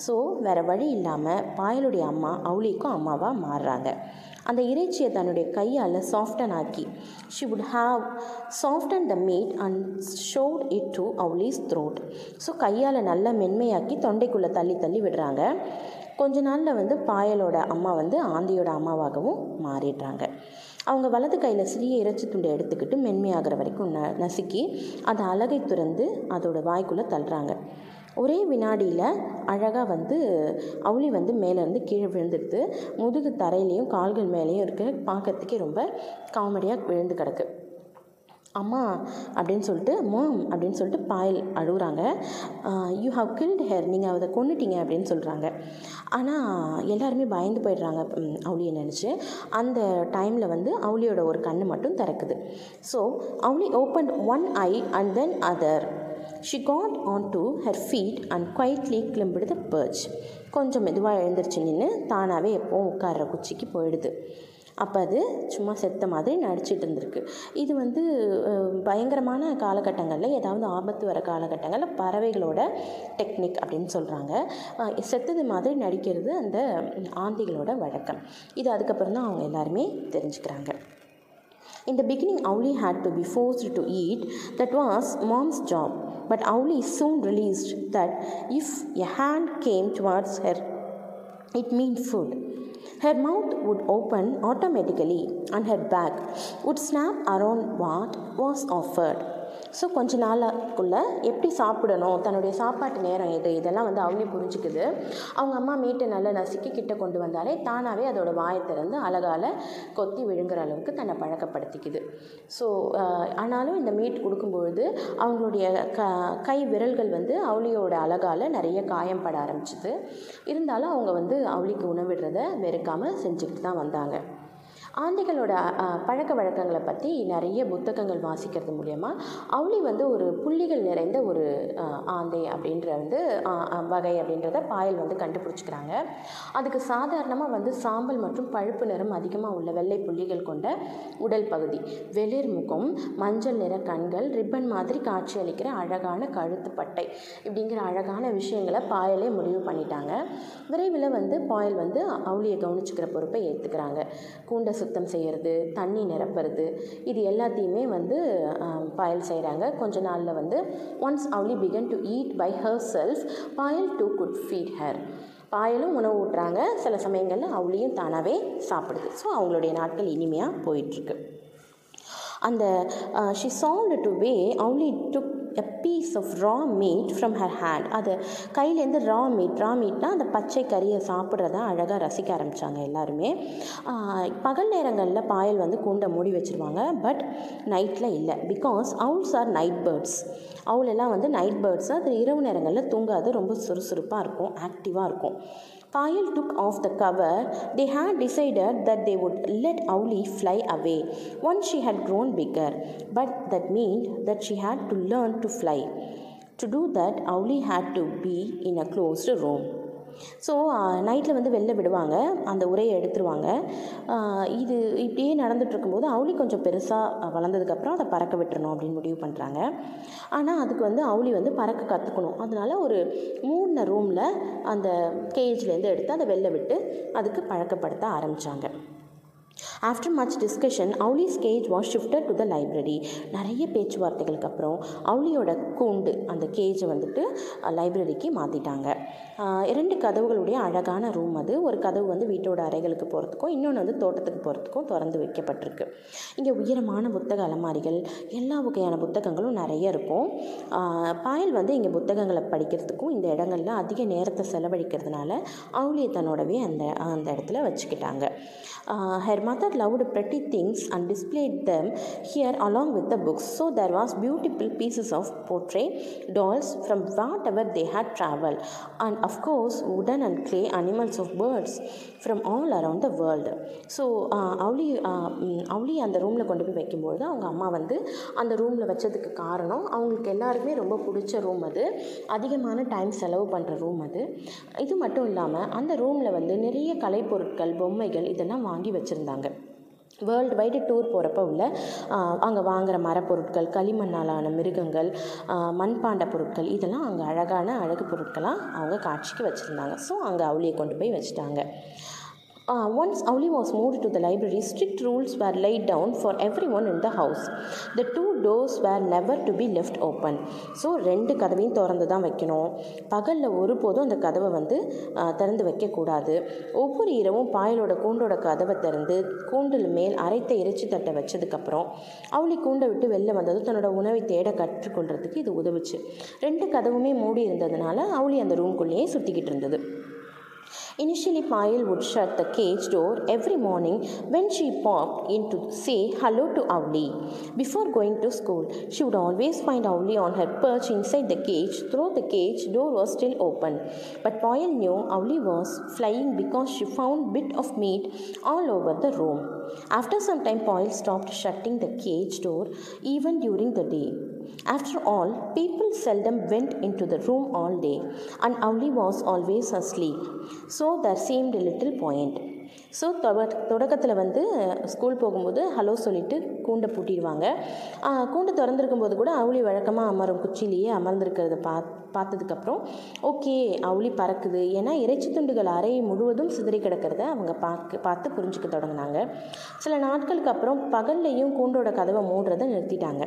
A: ஸோ வேறு வழி இல்லாமல் பாயலுடைய அம்மா அவளிக்கும் அம்மாவாக மாறுறாங்க. அந்த இறைச்சியை தன்னுடைய கையால் சாஃப்டன் ஆக்கி she would have soften the meat and shoved it to Auli's throat so கையால் நல்லா மென்மையாக்கி தொண்டைக்குள்ளே தள்ளி தள்ளி விடுறாங்க. கொஞ்ச நாளில் வந்து பாயலோட அம்மா வந்து ஆந்தியோட அம்மாவாகவும் மாறிடுறாங்க. அவங்க வலது கையில் சிறிய இறைச்சி துண்டை எடுத்துக்கிட்டு மென்மையாகிற வரைக்கும் ந நசுக்கி அதை அழகை துறந்து அதோட வாய்க்குள்ளே தள்ளுறாங்க. ஒரே வினாடியில் அழகாக வந்து அவுளி வந்து மேலேருந்து கீழே விழுந்துடுது. முதுகு தரையிலையும் கால்கள் மேலேயும் இருக்க. பார்க்கறதுக்கே ரொம்ப காமெடியாக விழுந்து கிடக்கு. அம்மா அப்படின்னு சொல்லிட்டு மாம் அப்படின்னு சொல்லிட்டு பாயல் அழுகுறாங்க யூ ஹவ் கில்ட் ஹேர் நீங்கள் அதை கொண்டுட்டீங்க அப்படின்னு சொல்கிறாங்க ஆனால் எல்லாருமே பயந்து போயிடுறாங்க அவளியை நினச்சி. அந்த டைமில் வந்து அவளியோட ஒரு கண்ணு மட்டும் திறக்குது. So Auli open one eye and then other she got on to her feet and quietly climbed to the perch கொஞ்சம் மெதுவாக எழுந்திரிச்சு நின்று தானாகவே எப்போவும் உட்கார்ற குச்சிக்கு போயிடுது. அப்போ அது சும்மா செத்த மாதிரி நடிச்சிட்டு இருந்திருக்கு. இது வந்து பயங்கரமான காலகட்டங்களில் ஏதாவது ஆபத்து வர காலகட்டங்களில் பறவைகளோட டெக்னிக் அப்படின்னு சொல்கிறாங்க செத்தது மாதிரி நடிக்கிறது அந்த ஆந்திகளோட வழக்கம். இது அதுக்கப்புறம் தான் அவங்க எல்லாருமே தெரிஞ்சுக்கிறாங்க. In the beginning, Auli had to be forced to eat. That was mom's job. But Auli soon realized that if a hand came towards her, it meant food. Her mouth would open automatically and her back would snap around what was offered. So கொஞ்ச நாளுக்குள்ளே எப்படி சாப்பிடணும் தன்னுடைய சாப்பாட்டு நேரம் எது இதெல்லாம் வந்து அவளே புரிஞ்சுக்குது. அவங்க அம்மா மீட்டை நல்லா நசுக்கி கிட்ட கொண்டு வந்தாலே தானாகவே அதோட வாயை திறந்து அழகால் கொத்தி விழுங்குற அளவுக்கு தன்னை பழக்கப்படுத்திக்குது. ஸோ ஆனாலும் இந்த மீட் கொடுக்கும்பொழுது அவங்களுடைய க கை விரல்கள் வந்து அவளியோட அழகால் நிறைய காயம் பட ஆரம்பிச்சுது. இருந்தாலும் அவங்க வந்து அவளிக்கு உணவிடுறத வெறுக்காமல் செஞ்சுக்கிட்டு தான் வந்தாங்க. ஆந்தைகளோட பழக்க வழக்கங்களை பற்றி நிறைய புத்தகங்கள் வாசிக்கிறது மூலயமா அவுளி வந்து ஒரு புள்ளிகள் நிறைந்த ஒரு ஆந்தை அப்படின்ற வந்து வகை அப்படின்றத பாயல் வந்து கண்டுபிடிச்சிக்கிறாங்க. அதுக்கு சாதாரணமாக வந்து சாம்பல் மற்றும் பழுப்பு நிறம் அதிகமாக உள்ள வெள்ளை புள்ளிகள் கொண்ட உடல் பகுதி. வெளிர் முகம் மஞ்சள் நிற கண்கள் ரிப்பன் மாதிரி காட்சியளிக்கிற அழகான கழுத்து பட்டை இப்படிங்கிற அழகான விஷயங்களை பாயலே முடிவு பண்ணிட்டாங்க. விரைவில் வந்து பாயல் வந்து அவுளியை கவனிச்சுக்கிற பொறுப்பை ஏற்றுக்கிறாங்க கூண்ட சுத்தம் செய்கிறது தண்ணி நிரப்புறது இது எல்லாத்தையுமே வந்து பாயல் செய்கிறாங்க கொஞ்ச நாளில் வந்து once Auli began to eat by herself Payal too could feed her பாயலும் உணவு ஊட்டுறாங்க. சில சமயங்களில் அவளியும் தானாகவே சாப்பிடுது. ஸோ அவங்களுடைய நாட்கள் இனிமையாக போயிட்டுருக்கு. அந்த she saw the way Auli took a piece of raw meat from her hand அது கையிலேருந்து ரா மீட் ரா மீட்னால் அந்த பச்சை கறியை சாப்பிட்றத அழகாக ரசிக்க ஆரம்பித்தாங்க எல்லாருமே. பகல் நேரங்களில் பாயல் வந்து கூண்டை மூடி வச்சுருவாங்க பட் நைட்டில் இல்லை. Because owls are night birds அவுலல்லாம் வந்து நைட் பேர்ட்ஸ் அது இரவு நேரங்களில் தூங்காது ரொம்ப சுறுசுறுப்பாக இருக்கும் ஆக்டிவாக இருக்கும். Payal took off the cover. They had decided that they would let Auli fly away once she had grown bigger, but that meant that she had to learn to fly. To do that, Auli had to be in a closed room. So நைட்டில் வந்து வெளில விடுவாங்க. அந்த உரையை எடுத்துருவாங்க. இது இப்படியே நடந்துகிட்ருக்கும்போது அவுளி கொஞ்சம் பெருசாக வளர்ந்ததுக்கப்புறம் அதை பறக்க விட்டுறணும் அப்படின்னு முடிவு பண்ணுறாங்க ஆனால் அதுக்கு வந்து அவுளி வந்து பறக்க கற்றுக்கணும் அதனால ஒரு மூணு ரூமில் அந்த கேஜ்லேருந்து எடுத்து அதை வெளில விட்டு அதுக்கு பழக்கப்படுத்த ஆரம்பித்தாங்க after much discussion Auli's cage was shifted to the library நிறைய பேச்சுவார்த்தைகளுக்கு அப்புறம் அவுலியோட கூண்டு அந்த கேஜை வந்துட்டு லைப்ரரிக்கு மாற்றிட்டாங்க இரண்டு கதவுகளுடைய அழகான ரூம் அது. ஒரு கதவு வந்து வீட்டோட அறைகளுக்கு போகிறதுக்கும் இன்னொன்று வந்து தோட்டத்துக்கு போகிறதுக்கும் திறந்து வைக்கப்பட்டிருக்கு. இங்கே உயரமான புத்தக அலமாரிகள் எல்லா வகையான புத்தகங்களும் நிறைய இருக்கும். பாயல் வந்து இங்கே புத்தகங்களை படிக்கிறதுக்கும் இந்த இடங்கள்ல அதிக நேரத்தை செலவழிக்கிறதுனால அவுலியை தன்னோடவே அந்த அந்த இடத்துல வச்சுக்கிட்டாங்க. Her mother loved pretty things and display them here along with the books so there was beautiful pieces of portray dolls from whatever they had travel and of course wooden and clay animals of birds from all around the world. So Auli Auli அந்த ரூமில் கொண்டு போய் வைக்கும்பொழுது அவங்க அம்மா வந்து அந்த ரூமில் வச்சதுக்கு காரணம் அவங்களுக்கு எல்லாருக்குமே ரொம்ப பிடிச்ச ரூம் அது. அதிகமான டைம் செலவு பண்ணுற ரூம் அது. இது மட்டும் இல்லாமல் அந்த ரூமில் வந்து நிறைய கலைப்பொருட்கள் பொம்மைகள் இதெல்லாம் வாங்கி வச்சுருந்தாங்க. வேர்ல்டு வைடு டூர் போகிறப்ப உள்ள அங்கே வாங்குகிற மரப்பொருட்கள் களிமண்ணாலான மிருகங்கள் மண்பாண்ட பொருட்கள் இதெல்லாம் அங்கே அழகான அழகு பொருட்களாக அவங்க காட்சிக்கு வச்சுருந்தாங்க. ஸோ அங்கே அவளியை கொண்டு போய் வச்சுட்டாங்க. Uh, once Auli was moved to the library, strict rules were laid down for everyone in the house. The two doors were never to be left open. So ரெண்டு கதவையும் திறந்து தான் வைக்கணும் பகலில் ஒருபோதும் அந்த கதவை வந்து திறந்து வைக்கக்கூடாது ஒவ்வொரு இரவும் பாயலோட கூண்டோட கதவை திறந்து கூண்டில் மேல் அரைத்த இறைச்சி தட்டை வச்சதுக்கப்புறம் அவளி கூண்டை விட்டு வெளில வந்ததும் தன்னோட உணவை தேட கற்றுக்கொள்றதுக்கு இது உதவுச்சு ரெண்டு கதவுமே மூடி இருந்ததுனால அவளி அந்த ரூம்குள்ளேயே சுற்றிக்கிட்டு இருந்தது Initially, Payal would shut the cage door every morning when she popped in to say hello to Avli. Before going to school, she would always find Avli on her perch inside the cage, though the cage door was still open. But Payal knew Avli was flying because she found bit of meat all over the room. After some time, Payal stopped shutting the cage door even during the day. After all, people seldom went into the room all day, and Avli was always asleep. So there seemed a little point. So தொட தொடக்கத்தில் வந்து school போகும்போது hello சொல்லிட்டு கூண்டை பூட்டிடுவாங்க. கூண்டை கூண்டு போது கூட அவுளி வழக்கமாக அமரும் குச்சிலேயே அமர்ந்திருக்கிறத பா பார்த்ததுக்கப்புறம் ஓகே அவுளி பறக்குது. ஏன்னா இறைச்சி துண்டுகள் அறை முழுவதும் சிதறி கிடக்கிறத அவங்க பார்க்க பார்த்து புரிஞ்சுக்க தொடங்கினாங்க. சில நாட்களுக்கு அப்புறம் பகல்லையும் கூண்டோட கதவை மூடுறதை நிறுத்திட்டாங்க.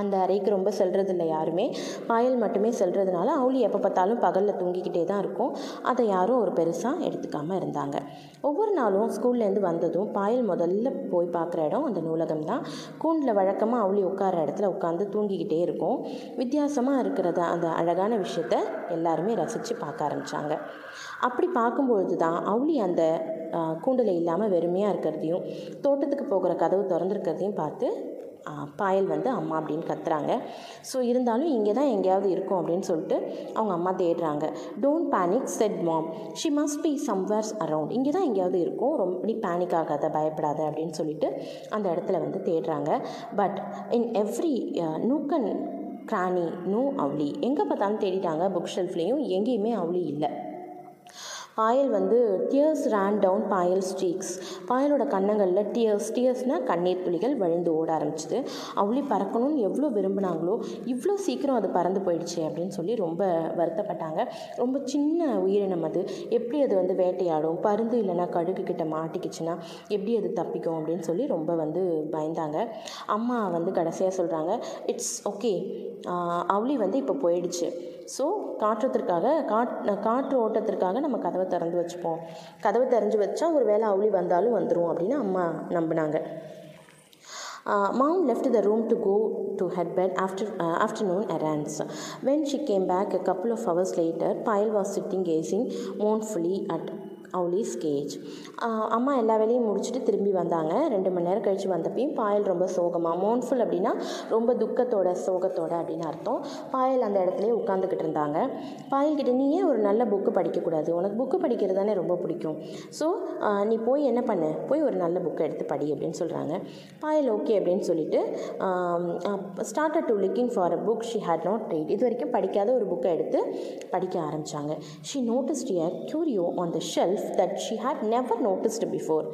A: அந்த அறைக்கு ரொம்ப செல்றதில்ல யாருமே. பாயல் மட்டுமே செல்றதுனால அவளி எப்போ பார்த்தாலும் பகலில் தூங்கிக்கிட்டே தான் இருக்கும். அதை யாரும் ஒரு பெருசாக எடுத்துக்காமல் இருந்தாங்க. ஒவ்வொரு நாளும் ஸ்கூல்லேருந்து வந்ததும் பாயல் முதல்ல போய் பார்க்குற இடம் அந்த நூலகம் தான். கூண்டில் வழக்கமாக அவளி உட்கார இடத்துல உட்காந்து தூங்கிக்கிட்டே இருக்கும். வித்தியாசமாக இருக்கிறத அந்த அழகான விஷயத்த எல்லாருமே ரசித்து பார்க்க ஆரம்பித்தாங்க அப்படி பார்க்கும்பொழுது தான் அவளி அந்த கூண்டில் இல்லாமல் வெறுமையாக இருக்கிறதையும் தோட்டத்துக்கு போகிற கதவு திறந்துருக்கிறதையும் பார்த்து பாயல் வந்து அம்மா அப்படின்னு கத்துறாங்க. ஸோ இருந்தாலும் இங்கே தான் எங்கேயாவது இருக்கும் அப்படின்னு சொல்லிட்டு அவங்க அம்மா தேடுறாங்க. Don't panic said mom she must be somewheres around இங்கே தான் எங்கேயாவது இருக்கும். ரொம்ப நீ பேனிக் ஆகாத பயப்படாத அப்படின்னு சொல்லிட்டு அந்த இடத்துல வந்து தேடுறாங்க. But in every nook and cranny no Avali எங்கே பார்த்தாலும் தேடிட்டாங்க. புக் ஷெல்ஃப்லேயும் எங்கேயுமே அவளி இல்லை. பாயல் வந்து tears ran down Payal streaks பாயலோட கன்னங்களில் டியர்ஸ் டியர்ஸ்னால் கண்ணீர் துளிகள் வழிந்து ஓட ஆரம்பிச்சிது. அவளி பறக்கணும்னு எவ்வளோ விரும்பினாங்களோ இவ்வளோ சீக்கிரம் அது பறந்து போயிடுச்சு அப்படின்னு சொல்லி ரொம்ப வருத்தப்பட்டாங்க. ரொம்ப சின்ன உயிரினம் அது. எப்படி அது வந்து வேட்டையாடும்? பருந்து இல்லைன்னா கழுகு கிட்ட மாட்டிக்கிச்சுன்னா எப்படி அது தப்பிக்கும் அப்படின்னு சொல்லி ரொம்ப வந்து பயந்தாங்க. அம்மா வந்து கடைசியாக சொல்கிறாங்க இட்ஸ் ஓகே அவளி வந்து இப்போ போயிடுச்சு. ஸோ காற்றத்திற்காக காட் காற்று ஓட்டத்திற்காக நம்ம கதவை திறந்து வச்சுப்போம் கதவை திறந்து வச்சா ஒரு வேளை அவுளி வந்தாலும் வந்துடும் அப்படின்னு அம்மா நம்பினாங்க mom left the room to go to head bed after afternoon errands when she came back a couple of hours later Payal was sitting gazing mournfully at Auli's cage அம்மா எல்லா வேலையும் முடிச்சுட்டு திரும்பி வந்தாங்க. ரெண்டு மணி நேரம் கழித்து வந்தப்பையும் பாயல் ரொம்ப சோகமாக மோன்ஃபுல் அப்படின்னா ரொம்ப துக்கத்தோட சோகத்தோட அப்படின்னு அர்த்தம். பாயல் அந்த இடத்துலையே உட்காந்துக்கிட்டு இருந்தாங்க. பாயல்கிட்ட நீ ஏன் ஒரு நல்ல புக்கு படிக்கக்கூடாது? உனக்கு புக்கு படிக்கிறது தானே ரொம்ப பிடிக்கும். ஸோ நீ போய் என்ன பண்ணு? போய் ஒரு நல்ல புக்கை எடுத்து படி அப்படின்னு சொல்கிறாங்க பாயல் ஓகே அப்படின்னு சொல்லிட்டு started to looking for a book she had not read இது வரைக்கும் படிக்காத ஒரு புக்கை எடுத்து படிக்க ஆரம்பித்தாங்க she noticed a curio on the shelf that she had never noticed before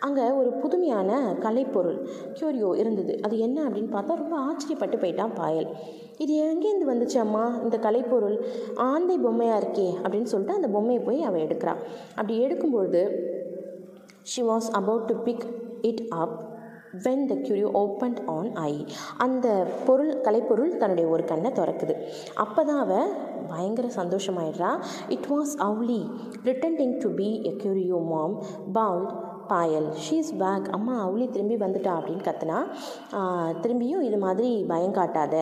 A: அங்கே ஒரு புதுமையான கலைப்பொருள் க்யூரியோ இருந்தது. அது என்ன அப்படின்னு பார்த்தா ரொம்ப ஆச்சரியப்பட்டு போயிட்டான் பாயல். இது எங்கேருந்து வந்துச்சு அம்மா? இந்த கலைப்பொருள் ஆந்தை பொம்மையாக இருக்கே அப்படின்னு சொல்லிட்டு அந்த பொம்மையை போய் அவள் எடுக்கிறான் அப்படி எடுக்கும்பொழுது she was about to pick it up when the curio opened an eye அந்த பொருள் கலைப்பொருள் தன்னுடைய ஒரு கண்ணை திறக்குது. அப்போ தான் அவள் பயங்கர சந்தோஷமாயிடுறா. It was Auli pretending to be a curio mom bawled Payal. She's back அம்மா அவளி திரும்பி வந்துட்டா அப்படின்னு கத்துனா திரும்பியும் இது மாதிரி பயம் காட்டாத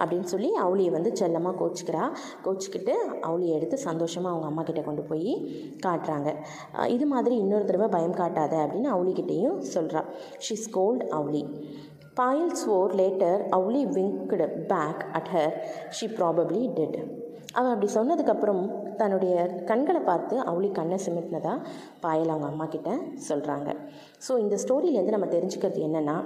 A: அப்படின்னு சொல்லி அவளியை வந்து செல்லமாக கோச்சிக்கிறா. கோச்சிக்கிட்டு அவளியை எடுத்து சந்தோஷமாக அவங்க அம்மா கிட்டே கொண்டு போய் காட்டுறாங்க. இது மாதிரி இன்னொரு தடவை பயம் காட்டாத அப்படின்னு அவளிக்கிட்டேயும் சொல்கிறா she's cold Auli. Payal swore later Auli winked back at her she probably did அவள் அப்படி சொன்னதுக்கப்புறம் தன்னுடைய கண்களை பார்த்து அவளி கண்ணை சிமிட்டினதா பாயல் அவங்க அம்மா கிட்ட சொல்கிறாங்க ஸோ இந்த ஸ்டோரியிலேருந்து நம்ம தெரிஞ்சுக்கிறது என்னென்னா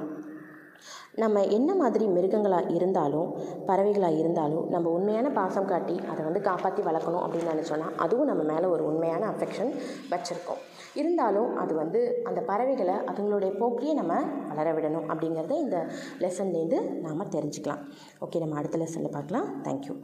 A: நம்ம என்ன மாதிரி மிருகங்களாக இருந்தாலும் பறவைகளாக இருந்தாலும் நம்ம உண்மையான பாசம் காட்டி அதை வந்து காப்பாற்றி வளர்க்கணும் அப்படின்னு நினச்சோன்னா அதுவும் நம்ம மேலே ஒரு உண்மையான அஃபெக்ஷன் வச்சுருக்கோம். இருந்தாலும் அது வந்து அந்த பறவைகளை அதுங்களுடைய போக்கிலேயே நம்ம வளர விடணும் அப்படிங்கிறத இந்த லெசன்லேருந்து நாம் தெரிஞ்சுக்கலாம். ஓகே நம்ம அடுத்த லெசனில் பார்க்கலாம். தேங்க்யூ